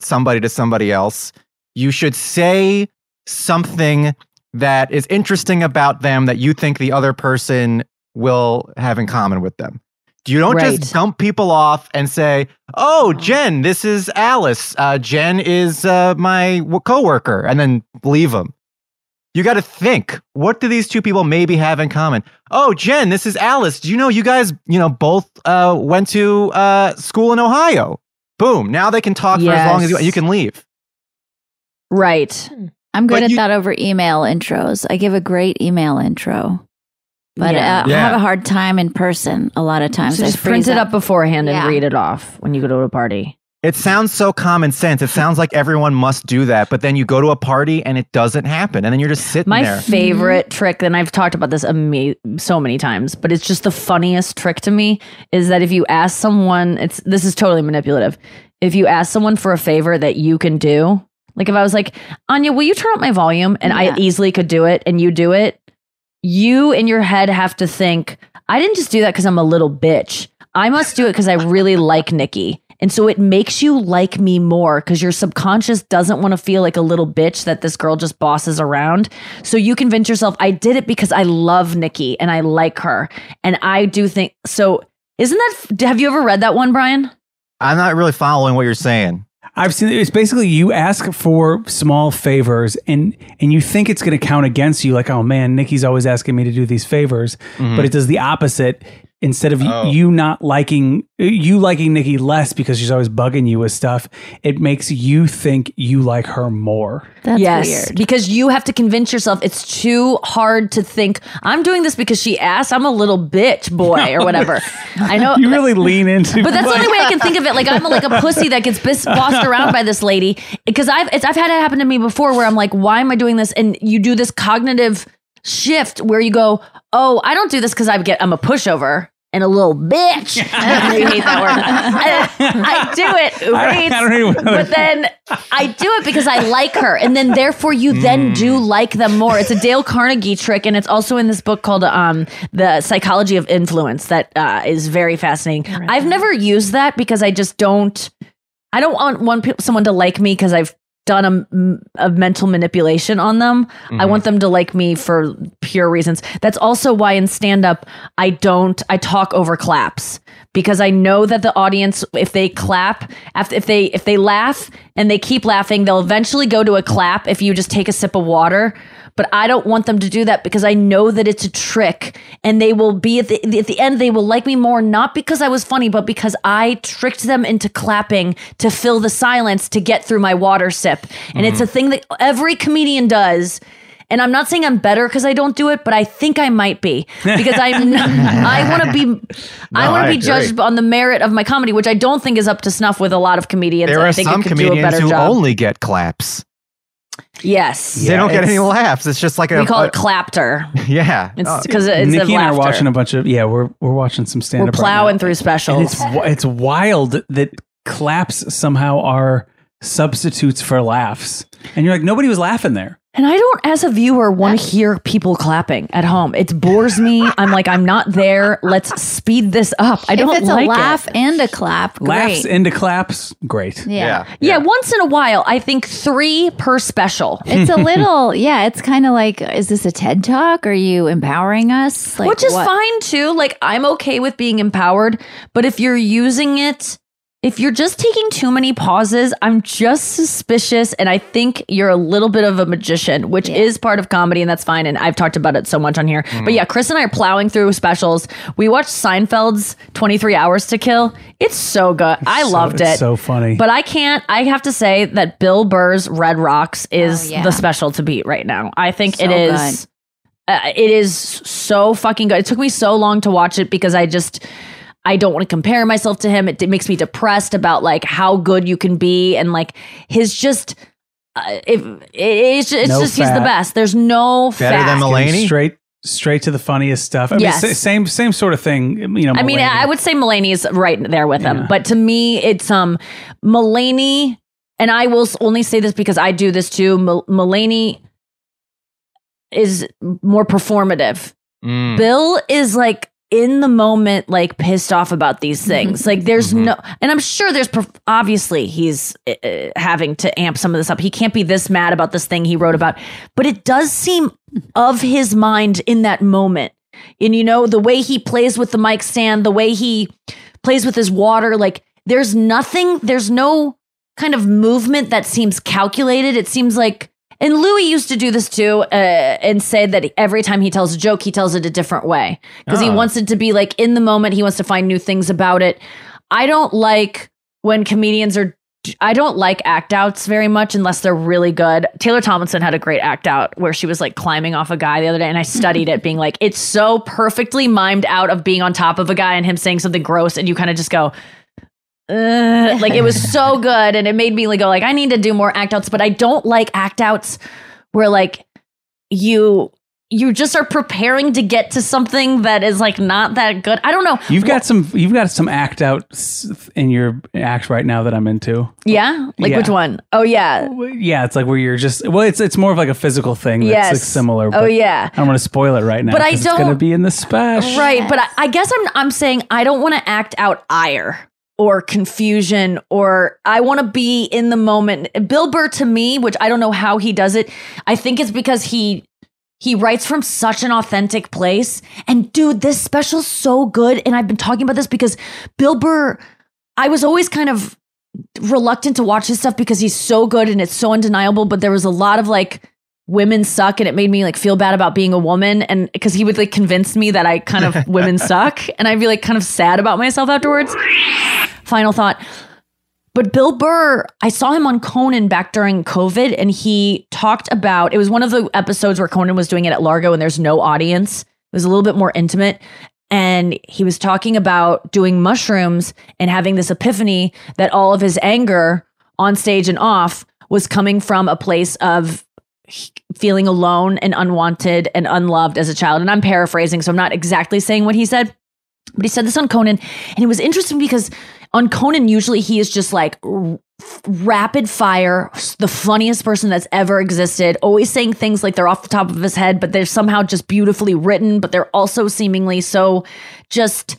somebody to somebody else, you should say something that is interesting about them that you think the other person will have in common with them. You don't Right. just dump people off and say, "Oh, Jen, this is Alice. Uh, Jen is uh, my w- coworker," and then leave them. You got to think. What do these two people maybe have in common? Oh, Jen, this is Alice. Do you know you guys, you know, both uh, went to uh, school in Ohio? Boom. Now they can talk for as long as you, Yes. you can leave. Right. I'm good But at you- that over email intros. I give a great email intro, but Yeah. uh, I have a hard time in person a lot of times. So I just print it up beforehand Yeah. and read it off when you go to a party. It sounds so common sense. It sounds like everyone must do that, but then you go to a party and it doesn't happen, and then you're just sitting My there. My favorite trick, and I've talked about this ama- so many times, but it's just the funniest trick to me is that if you ask someone, it's this is totally manipulative. If you ask someone for a favor that you can do, like if I was like, Anya, will you turn up my volume? And Yeah. I easily could do it, and you do it, you in your head have to think, I didn't just do that because I'm a little bitch. I must do it because I really like Nikki. And so it makes you like me more because your subconscious doesn't want to feel like a little bitch that this girl just bosses around. So you convince yourself, I did it because I love Nikki and I like her. And I do think so. Isn't that, have you ever read that one, Brian? I'm not really following what you're saying. I've seen it's basically you ask for small favors and and you think it's going to count against you like oh man Nikki's always asking me to do these favors Mhm. but it does the opposite instead of Oh. you not liking you liking Nikki less because she's always bugging you with stuff it makes you think you like her more That's yes, weird. because you have to convince yourself it's too hard to think I'm doing this because she asked. I'm a little bitch boy or whatever. I know you really lean into it. But that's the only way I can think of it. Like I'm like a pussy that gets bis- bossed around by this lady because I've it's, I've had it happen to me before where I'm like, why am I doing this? And you do this cognitive shift where you go, oh, I don't do this because I get I'm a pushover and a little bitch. I really hate that word. I, I do it, Uber I- I don't even but then I do it because I like her, and then therefore you then do like them more. It's a Dale Carnegie trick, and it's also in this book called um, "The Psychology of Influence" that uh, is very fascinating. I've never used that because I just don't. I don't want want pe- someone to like me because I've done a mental manipulation on them. I Mhm. want them to like me for pure reasons. That's also why in stand up I don't I talk over claps because I know that the audience if they clap if they if they laugh and they keep laughing they'll eventually go to a clap if you just take a sip of water. But I don't want them to do that because I know that it's a trick and they will be at the, at the end, they will like me more, not because I was funny, but because I tricked them into clapping to fill the silence to get through my water sip. And it's a mm-hmm. thing that every comedian does. And I'm not saying I'm better because I don't do it, but I think I might be because I'm. I want to be. I want to be agree. judged on the merit of my comedy, which I don't think is up to snuff with a lot of comedians. There I are think some it could do a comedians better who job. only get claps. Yes. They don't get any laughs. It's just like a We call a- it clapter. Yeah. It's Oh. because it's Nikki and I are watching a bunch of yeah. We're we're watching some stand We're up. plowing through specials. And it's it's wild that claps somehow are substitutes for laughs, and you're like nobody was laughing there. And I don't, as a viewer, want to hear people clapping at home. It bores me. I'm like, I'm not there. Let's speed this up. I don't if it's like a laugh it. and a clap, great. Laughs into claps, great. Yeah. Yeah. once in a while, I think three per special. It's a little, yeah. It's kind of like, is this a TED talk? Are you empowering us? Like, which is what? fine too. Like I'm okay with being empowered, but if you're using it, if you're just taking too many pauses, I'm just suspicious, and I think you're a little bit of a magician, which is part of comedy, and that's fine. And I've talked about it so much on here. Mm. But yeah, Chris and I are plowing through specials. We watched Seinfeld's 23 Hours to Kill. It's so good. I so- loved it's it. so funny. But I can't. I have to say that Bill Burr's Red Rocks is Oh, yeah. the special to beat right now. I think So it is. Uh, it is so fucking good. It took me so long to watch it because I just I don't want to compare myself to him. It, it makes me depressed about like how good you can be and like his just. Uh, if it, it's, it's No just he's the best. There's no better fat. Getting Straight straight to the funniest stuff. I Yes. sa- same same sort of thing. You know, I mean, I would say Mulaney is right there with him, Yeah. but to me, it's um Mulaney, and I will only say this because I do this too. Mul- Mulaney is more performative. Mm. Bill is like in the moment, like pissed off about these things. Like there's no, and I'm sure there's obviously he's uh, uh, having to amp some of this up. He can't be this mad about this thing he wrote about, but it does seem of his mind in that moment. And you know, the way he plays with the mic stand, the way he plays with his water, like there's nothing, there's no kind of movement that seems calculated. It seems like, and Louis used to do this too, uh, and say that every time he tells a joke, he tells it a different way because he Oh. wants it to be like in the moment. He wants to find new things about it. I don't like when comedians are. I don't like act outs very much unless they're really good. Taylor Tomlinson had a great act out where she was like climbing off a guy the other day, and I studied it, being like, it's so perfectly mimed out of being on top of a guy and him saying something gross, and you kind of just go, like it was so good and it made me like go like I need to do more act outs but I don't like act outs where like you you just are preparing to get to something that is like not that good. I don't know. You've got some. You've got some act outs in your act right now that I'm into. Yeah? Like Yeah. which one? Oh yeah. Yeah, it's like where you're just. Well, it's it's more of like a physical thing. That's Yes. like similar. Oh, yeah. I don't want to spoil it right now. But I 'cause It's gonna don't- be in the special. Right, but I, I guess I'm I'm saying I don't want to act out ire or confusion or I want to be in the moment. Bill Burr to me, which I don't know how he does it, I think it's because he he writes from such an authentic place. And dude, this special's so good. And I've been talking about this because Bill Burr, I was always kind of reluctant to watch his stuff because he's so good and it's so undeniable. But there was a lot of like women suck and it made me like feel bad about being a woman. And because he would like convince me that I kind of women suck and I'd be like kind of sad about myself afterwards. Final thought. But Bill Burr, I saw him on Conan back during COVID, and he talked about it was one of the episodes where Conan was doing it at Largo and there's no audience. It was a little bit more intimate. And he was talking about doing mushrooms and having this epiphany that all of his anger on stage and off was coming from a place of feeling alone and unwanted and unloved as a child. And I'm paraphrasing, so I'm not exactly saying what he said, but he said this on Conan. And it was interesting because on Conan, usually he is just like r- rapid fire, the funniest person that's ever existed, always saying things like they're off the top of his head, but they're somehow just beautifully written, but they're also seemingly so just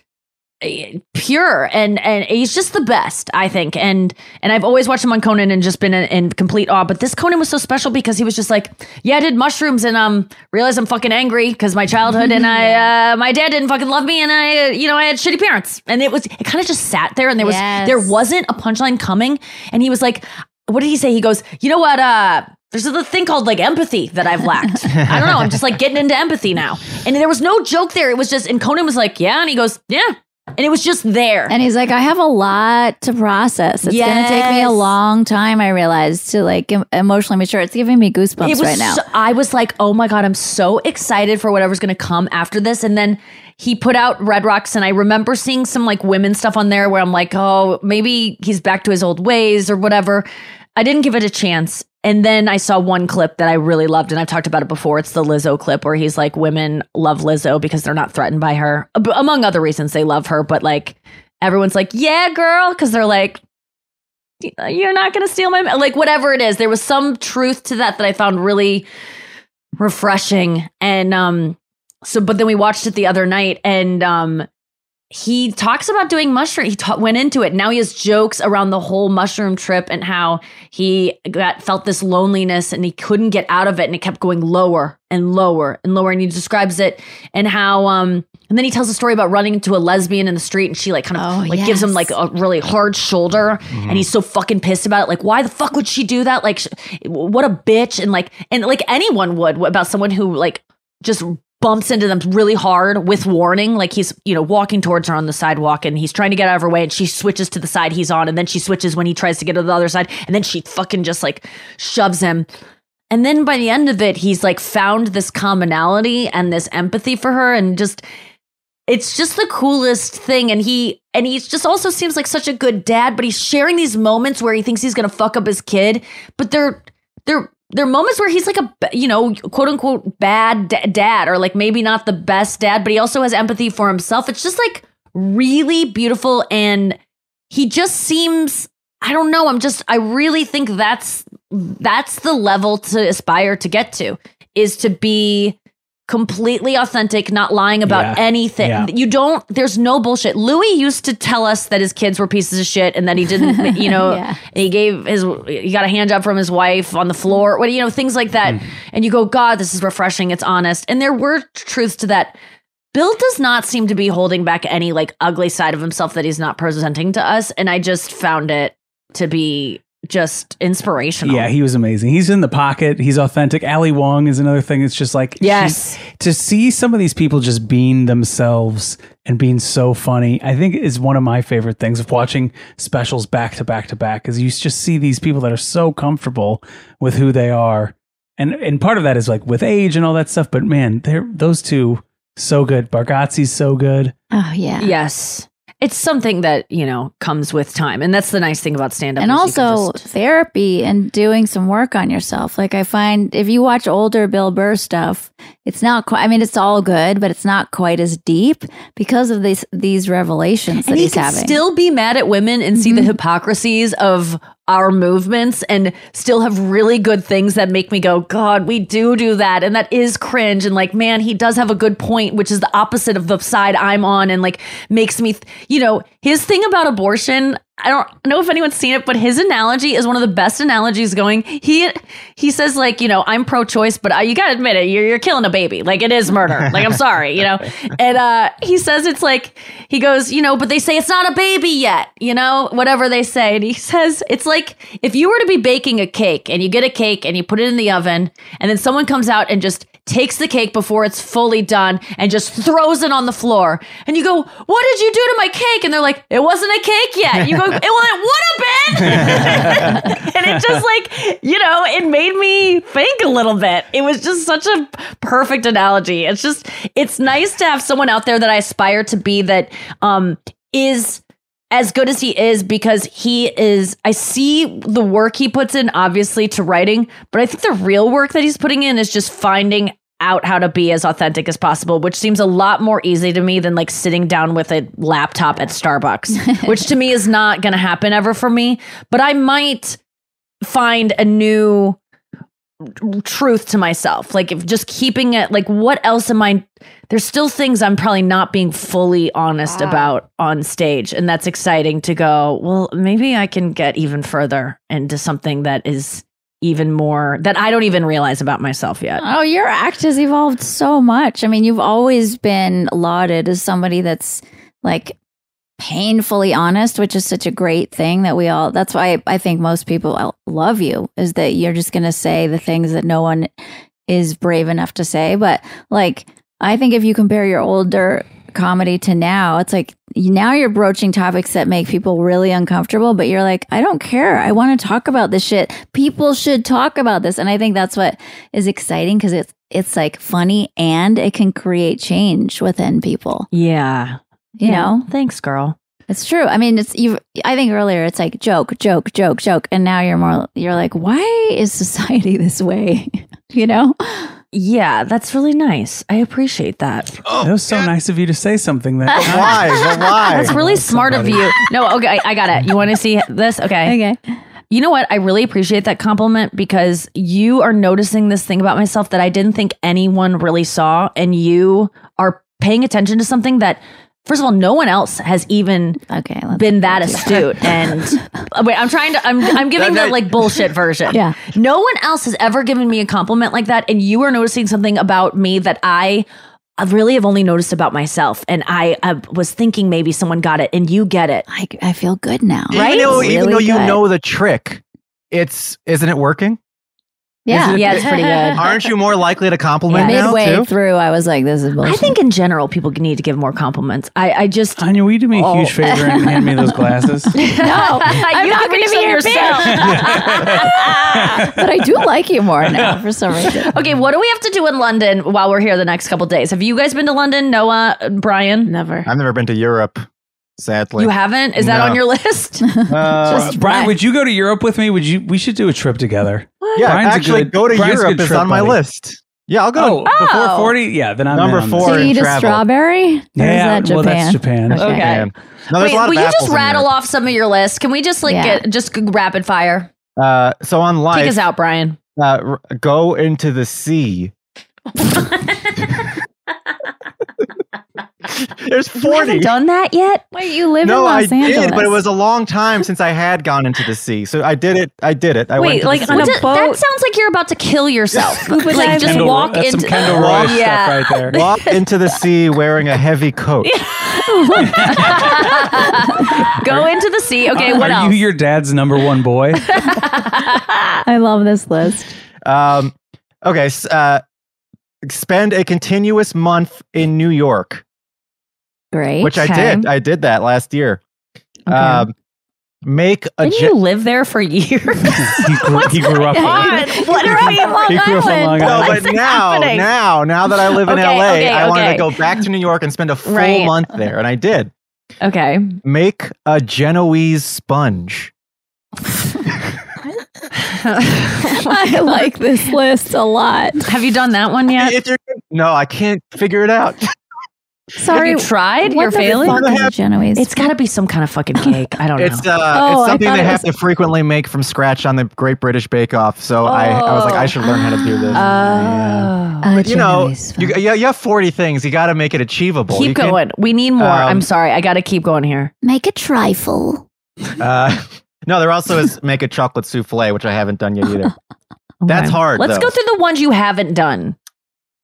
pure and and he's just the best i think and and i've always watched him on conan and just been in, in complete awe but this conan was so special because he was just like yeah i did mushrooms and um realized i'm fucking angry because my childhood and i uh my dad didn't fucking love me and i you know i had shitty parents and it was it kind of just sat there and there was Yes. there wasn't a punchline coming and he was like what did he say he goes you know what uh there's a thing called like empathy that I've lacked. I don't know. I'm just like getting into empathy now. And there was no joke there. It was just, and Conan was like, yeah. And he goes, yeah. And it was just there. And he's like, I have a lot to process. It's going to take me a long time, I realized, to like emotionally mature. It's giving me goosebumps right now. so- I was like, oh my God, I'm so excited for whatever's going to come after this. And then he put out Red Rocks, and I remember seeing some like women stuff on there where I'm like, oh, maybe he's back to his old ways or whatever. I didn't give it a chance. And then I saw one clip that I really loved, and I've talked about it before. It's the Lizzo clip where he's like, "Women love Lizzo because they're not threatened by her, among other reasons. They love her, but like everyone's like, yeah, girl, because they're like, you're not gonna steal my ma-" like whatever it is. There was some truth to that that I found really refreshing, and um, so but then we watched it the other night, and um, he talks about doing mushroom. He ta- went into it. Now he has jokes around the whole mushroom trip and how he got felt this loneliness and he couldn't get out of it, and it kept going lower and lower and lower. And he describes it and how um and then he tells a story about running into a lesbian in the street and she like kind of like gives him like a really hard shoulder and he's so fucking pissed about it. Like why the fuck would she do that? Like sh- what a bitch and like and like anyone would about someone who like just bumps into them really hard with warning. Like he's, you know, walking towards her on the sidewalk and he's trying to get out of her way and she switches to the side he's on and then she switches when he tries to get to the other side and then she fucking just like shoves him. And then by the end of it, he's like found this commonality and this empathy for her and just it's just the coolest thing and he and he just also seems like such a good dad but he's sharing these moments where he thinks he's gonna fuck up his kid but they're they're they're moments where he's like a you know quote unquote bad da- dad or like maybe not the best dad but he also has empathy for himself. It's just like really beautiful and he just seems i don't know i'm just i really think that's that's the level to aspire to get to is to be completely authentic, not lying about Yeah. anything. Yeah. You don't, there's no bullshit. Louis used to tell us that his kids were pieces of shit and that he didn't, you know, Yeah. he gave his, he got a hand job from his wife on the floor, what, you know, things like that. Hmm. And you go, God, this is refreshing. It's honest. And there were truths to that. Bill does not seem to be holding back any like ugly side of himself that he's not presenting to us. And I just found it to be just inspirational. Yeah, he was amazing. He's in the pocket. He's authentic. Ali Wong is another thing. It's just like Yes. she- to see some of these people just being themselves and being so funny. I think is one of my favorite things of watching specials back to back to back. Is you just see these people that are so comfortable with who they are, and and part of that is like with age and all that stuff. But man, they're those two so good. Bargatze's so good. Oh yeah. Yes. It's something that, you know, comes with time. And that's the nice thing about stand up. and also therapy and doing some work on yourself. Like I find if you watch older Bill Burr stuff, it's not quite. I mean, it's all good, but it's not quite as deep because of these these revelations that and he he's can having. still be mad at women and see the mm-hmm. hypocrisies of our movements and still have really good things that make me go, God, we do do that. And that is cringe. And like, man, he does have a good point, which is the opposite of the side I'm on and like makes me, th- you know, his thing about abortion. I don't know if anyone's seen it, but his analogy is one of the best analogies going. He he says like, you know, I'm pro-choice, but uh, you got to admit it, you're, you're killing a baby. Like it is murder. Like I'm sorry, you know. And uh, he says it's like he goes, you know, but they say it's not a baby yet, you know, whatever they say. And he says it's like if you were to be baking a cake and you get a cake and you put it in the oven, and then someone comes out and just takes the cake before it's fully done and just throws it on the floor. And you go, What did you do to my cake? And they're like, It wasn't a cake yet. You go, Well, it would have been. and it just like, you know, it made me think a little bit. It was just such a perfect analogy. It's just, it's nice to have someone out there that I aspire to be that um is as good as he is because he is I see the work he puts in obviously to writing, but I think the real work that he's putting in is just finding out how to be as authentic as possible, which seems a lot more easy to me than like sitting down with a laptop at Starbucks, which to me is not going to happen ever for me, but I might find a new truth to myself. Like if just keeping it like what else am I there's still things I'm probably not being fully honest about on stage and that's exciting to go, well, maybe I can get even further into something that is even more that I don't even realize about myself yet. Oh, your act has evolved so much. I mean, you've always been lauded as somebody that's like painfully honest, which is such a great thing that we all, that's why I think most people love you, is that you're just going to say the things that no one is brave enough to say. But like, I think if you compare your older comedy to now, it's like now you're broaching topics that make people really uncomfortable, but you're like, I don't care. I want to talk about this shit. People should talk about this. And I think that's what is exciting because it's it's like funny and it can create change within people. Yeah. You Yeah. know? Thanks, girl. It's true. I mean, it's you. I think earlier it's like joke, joke, joke, joke, and now you're more. You're like, why is society this way? you know? Yeah, that's really nice. I appreciate that. Oh, it was so nice of you to say something that. why? But why? That's really smart of you. No, okay, I, I got it. You want to see this? Okay. Okay. You know what? I really appreciate that compliment because you are noticing this thing about myself that I didn't think anyone really saw, and you are paying attention to something that. First of all, no one else has even okay, been that astute. And uh, wait, I'm trying to. I'm I'm giving the like bullshit version. Yeah. No one else has ever given me a compliment like that, and you are noticing something about me that I I really have only noticed about myself. And I, I was thinking maybe someone got it, and you get it. I I feel good now. Even though, even Really though you good. know the trick, it's isn't it working? Yeah. It- Yeah, it's pretty good. Aren't you more likely to compliment now Midway too? through, I was like, this is bullshit. I think in general, people need to give more compliments. I, I just. Anya, will you do me a Oh. huge favor and hand me those glasses? no, I'm You not can going to reach be yourself. but I do like you more now for some reason. Okay, what do we have to do in London while we're here the next couple days? Have you guys been to London, Noa, Brian? Never. I've never been to Europe, sadly. You haven't? Is that No. on your list? Uh, Brian, would you go to Europe with me? Would you? We should do a trip together. yeah, Brian's a actually, good- go to Brian's a Europe good is trip on my buddy. list. Yeah, I'll go. Oh, before Oh. forty? Yeah, then I'm Number in on four this. So you in eat a travel. strawberry? Or is Yeah, that Japan? well, that's Japan. Okay. Okay. Japan. No, there's Wait, a lot of will you just in rattle Europe. off some of your list? Can we just like Yeah. get just rapid fire? Uh, so on life, Take us out, Brian. Uh, r- go into the sea. There's You haven't done that yet? Wait, you live No, in I Los Angeles. did, but it was a long time since I had gone into the sea. So I did it. I did it. I went Wait, to like the sea. on a What boat? That sounds like you're about to kill yourself. Scuba like diving. just Kendall- walk that's some into Kendall Roy stuff yeah. right there. walk into the sea wearing a heavy coat. Go into the sea. Okay, Are what else? Are you your dad's number one boy? I love this list. Um, okay, uh, spend a continuous month in New York, Great. which I did. I did that last year. Um, make a Didn't ge- you live there for years? he, grew, he grew up. God, what are we Long He grew up on Island? Long No, but What's now, happening? now, now that I live in Okay, LA, okay, I wanted to go back to New York and spend a full Right. month there, and I did. Okay. Make a Genoese sponge. I like this list a lot. Have you done that one yet? If you're no, I can't figure it out. Sorry, Have you tried? what You're failing? fuck Genoese? It's got to be some kind of fucking cake. I don't know. It's uh, Oh, it's something they it have to frequently make from scratch on the Great British Bake Off. So I, I was like, I should learn how to do this. Oh. A But you know, Genoese you, you you have forty things. You got to make it achievable. Keep You going. We need more. Um, I'm sorry. I got to keep going here. Make a trifle. Uh, no, there also is make a chocolate souffle, which I haven't done yet either. That's hard. Let's though. go through the ones you haven't done.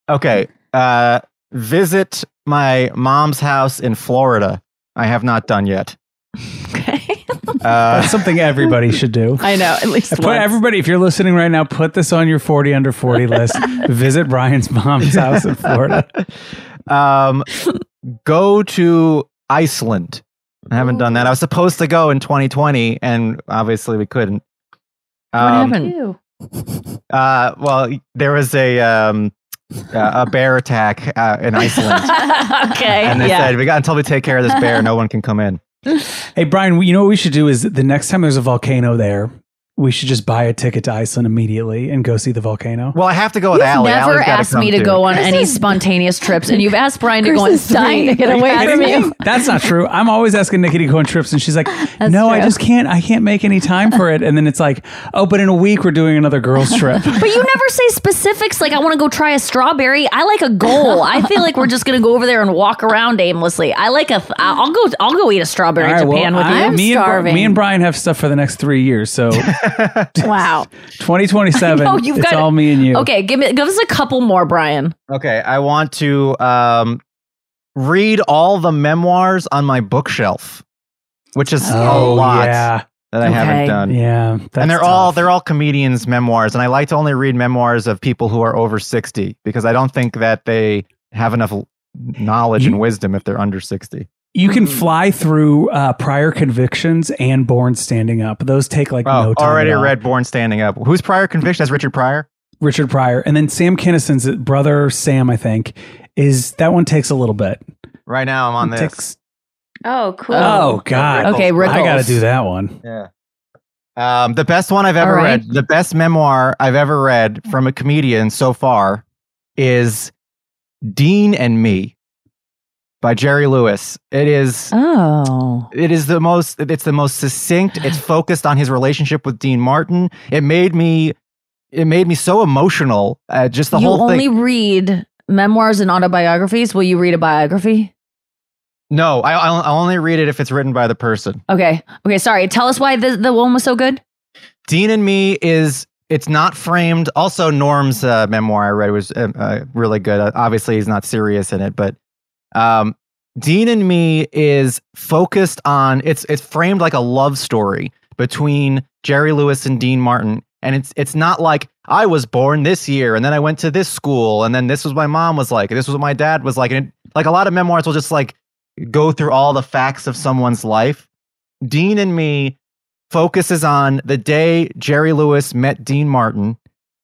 Okay. Uh, visit my mom's house in Florida. I have not done yet. Okay. Uh, That's something everybody should do. I know. At least Put once. everybody, if you're listening right now, put this on your 40 under 40 list. Visit Brian's mom's house in Florida. um, go to Iceland. I haven't done that. I was supposed to go in 2020, and obviously we couldn't. What Um, happened? Uh, well, there was a um, uh, a bear attack uh, in Iceland, okay. and they yeah. said we got until we take care of this bear, no one can come in. Hey, Brian, you know what we should do is the next time there's a volcano there, we should just buy a ticket to Iceland immediately and go see the volcano. Well, I have to go with You've Allie. never Allie's gotta asked me to too. go on any spontaneous trips, and you've asked Brian to Chris go on is dying three. to get away from you. That's not true. I'm always asking Nikki to go on trips, and she's like, That's "No, I just can't. I can't make any time for it." And then it's like, "Oh, but in a week we're doing another girls' trip." But you never say specifics like I want to go try a strawberry. I like a goal. I feel like we're just gonna go over there and walk around aimlessly. I like a. Th- I'll go. I'll go eat a strawberry All in right, well, Japan with I- you. me and, Bri- starving. me and Brian have stuff for the next three years. So Wow. 2027, No, you've it's got- all me and you. Okay, give me give us a couple more, Brian. Okay, I want to um, read all the memoirs on my bookshelf, which is a Oh, lot yeah. that I Okay. haven't done. Yeah, that's and they're all they're all comedians' memoirs, and I like to only read memoirs of people who are over sixty because I don't think that they have enough l- knowledge and wisdom if they're under sixty. You can fly through uh, Pryor Convictions and Born Standing Up. Those take like Oh, no time. already at all. read Born Standing Up. Who's Pryor Conviction? That's Richard Pryor. Richard Pryor, and then Sam Kinison's brother Sam, I think, is that one takes a little bit. Right now, I'm on It this. takes Oh, cool. Oh God. Okay, I got to do that one. Yeah. Um, the best one I've ever All right. read, the best memoir I've ever read from a comedian so far is Dean and Me by Jerry Lewis. It is Oh. it is the most it's the most succinct. It's focused on his relationship with Dean Martin. It made me it made me so emotional. Uh, just the you whole thing. You only read memoirs and autobiographies. Will you read a biography? No, I I'll, I'll only read it if it's written by the person. Okay. Okay. Sorry. Tell us why the, the one was so good. Dean and Me is it's not framed. Also, Norm's uh, memoir I read was uh, uh, really good. Uh, obviously, he's not serious in it, but um, Dean and Me is focused on it's it's framed like a love story between Jerry Lewis and Dean Martin, and it's it's not like I was born this year and then I went to this school and then this was my mom was like, this was what my dad was like, and it, like a lot of memoirs will just like go through all the facts of someone's life. Dean and Me focuses on the day Jerry Lewis met Dean Martin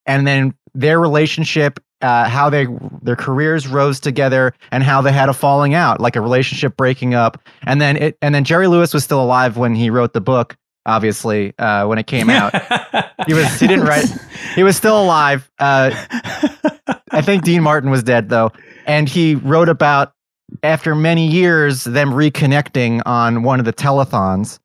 and then their relationship, uh, how they their careers rose together and how they had a falling out, like a relationship breaking up. And then it and then Jerry Lewis was still alive when he wrote the book, obviously, uh, when it came out. he was he didn't write he was still alive. Uh, I think Dean Martin was dead though. And he wrote about after many years them reconnecting on one of the telethons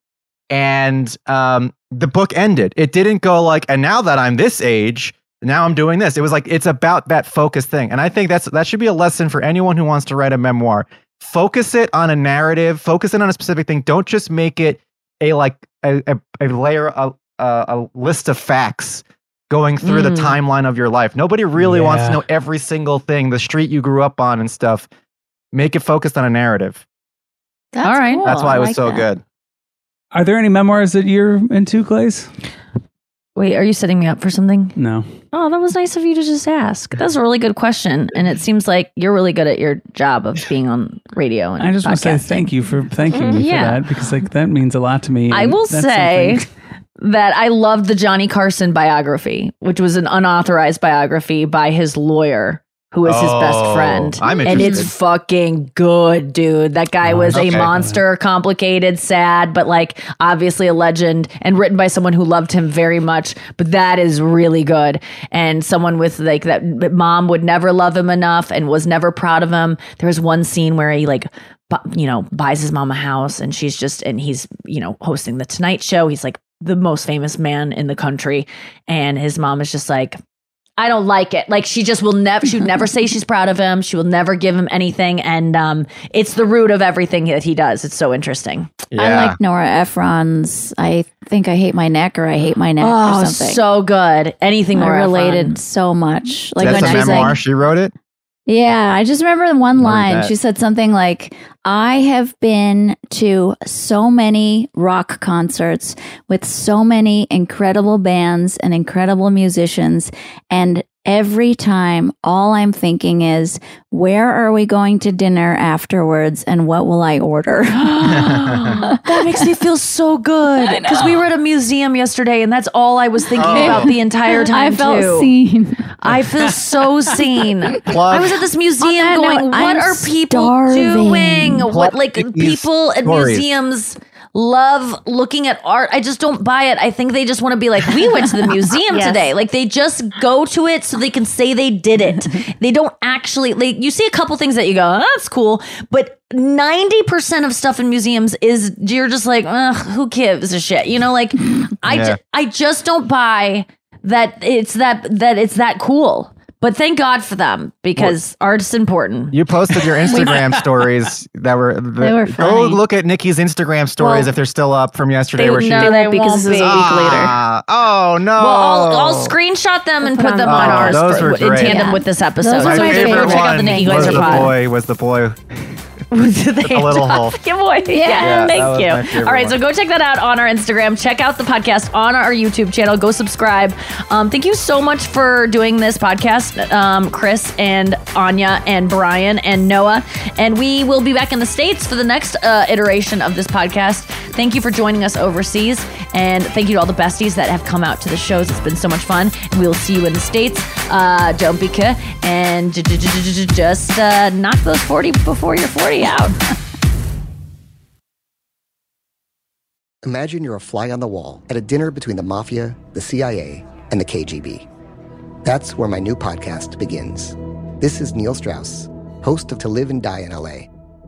and um, the book ended. It didn't go like, and now that I'm this age, now I'm doing this. It was like it's about that focus thing, and I think that's that should be a lesson for anyone who wants to write a memoir. Focus it on a narrative. Focus it on a specific thing. Don't just make it a like a, a, a layer a, a, a list of facts going through the Mm. timeline of your life. Nobody really wants to know every single thing, the street you grew up on and stuff. Make it focused on a narrative. That's All right. cool. That's why I it was like so that. good. Are there any memoirs that you're into, Glaze? Wait, are you setting me up for something? No. Oh, that was nice of you to just ask. That's a really good question, and it seems like you're really good at your job of being on radio. And I just want to say thank you for thanking me Yeah. for that because like that means a lot to me. I will say something- that I loved the Johnny Carson biography, which was an unauthorized biography by his lawyer, who was his best Oh, friend. I'm interested. and it's fucking good, dude. That guy Oh, was okay. a monster, complicated, sad, but like obviously a legend and written by someone who loved him very much. But that is really good. And someone with like that mom would never love him enough and was never proud of him. There was one scene where he like you know, buys his mom a house and she's just, and he's, you know, hosting the Tonight Show. He's like the most famous man in the country. And his mom is just like, I don't like it. Like she just will never, she would never say she's proud of him. She will never give him anything. And um, it's the root of everything that he does. It's so interesting. I like Nora Ephron's. I think I hate my neck or I hate my neck Oh, or something. so good. Anything I Nora related Ephron. so much. Like That's when a she's memoir. like, she wrote it. Yeah, I just remember the one line. She said something like, I have been to so many rock concerts with so many incredible bands and incredible musicians. And every time, all I'm thinking is, where are we going to dinner afterwards and what will I order? that makes me feel so good because we were at a museum yesterday and that's all I was thinking Oh. about the entire time I felt too. seen. I feel so seen. I was at this museum going, note, what I'm are people starving. doing? What like these people at museums love looking at art. I just don't buy it. I think they just want to be like, we went to the museum Yes. today. Like they just go to it so they can say they did it. they don't actually like you see a couple things that you go, oh, that's cool, but 90% of stuff in museums is you're just like, Ugh, who gives a shit? You know, like I ju- I just don't buy that it's that that it's that cool. But thank God for them because art's important. You posted your Instagram stories that were. They were funny. Go look at Nikki's Instagram stories Well, if they're still up from yesterday. they- where she. no, they won't because this is a be. week later. Ah, oh no! Well, I'll, I'll screenshot them and put them on Oh, ours for- in tandem Yeah. with this episode. Those So my you go favorite check out the one. Nikki was Glaser the pod. boy. Was the boy? The a little hole. Yeah, Yeah, thank you. All right, so go check that out on our Instagram. Check out the podcast on our YouTube channel. Go subscribe. Um, thank you so much for doing this podcast, um, Chris and Anya and Brian and Noa. And we will be back in the States for the next uh, iteration of this podcast. Thank you for joining us overseas. And thank you to all the besties that have come out to the shows. It's been so much fun. We will see you in the States. Uh, don't be and j- j- j- just uh, knock those 40 before you're 40 out. Imagine you're a fly on the wall at a dinner between the mafia, the CIA, and the KGB. That's where my new podcast begins. This is Neil Strauss, host of To Live and Die in LA,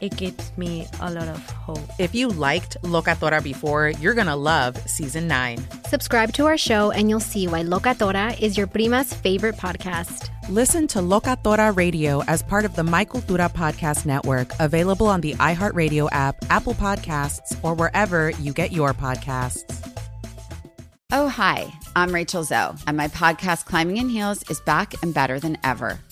it gives me a lot of hope. If you liked Locatora before, you're going to love season 9. Subscribe to our show and you'll see why Locatora is your prima's favorite podcast. Listen to Locatora Radio as part of the My Cultura Podcast Network, available on the iHeartRadio app, Apple Podcasts, or wherever you get your podcasts. Oh, hi, I'm Rachel Zoe, and my podcast, Climbing in Heels, is back and better than ever.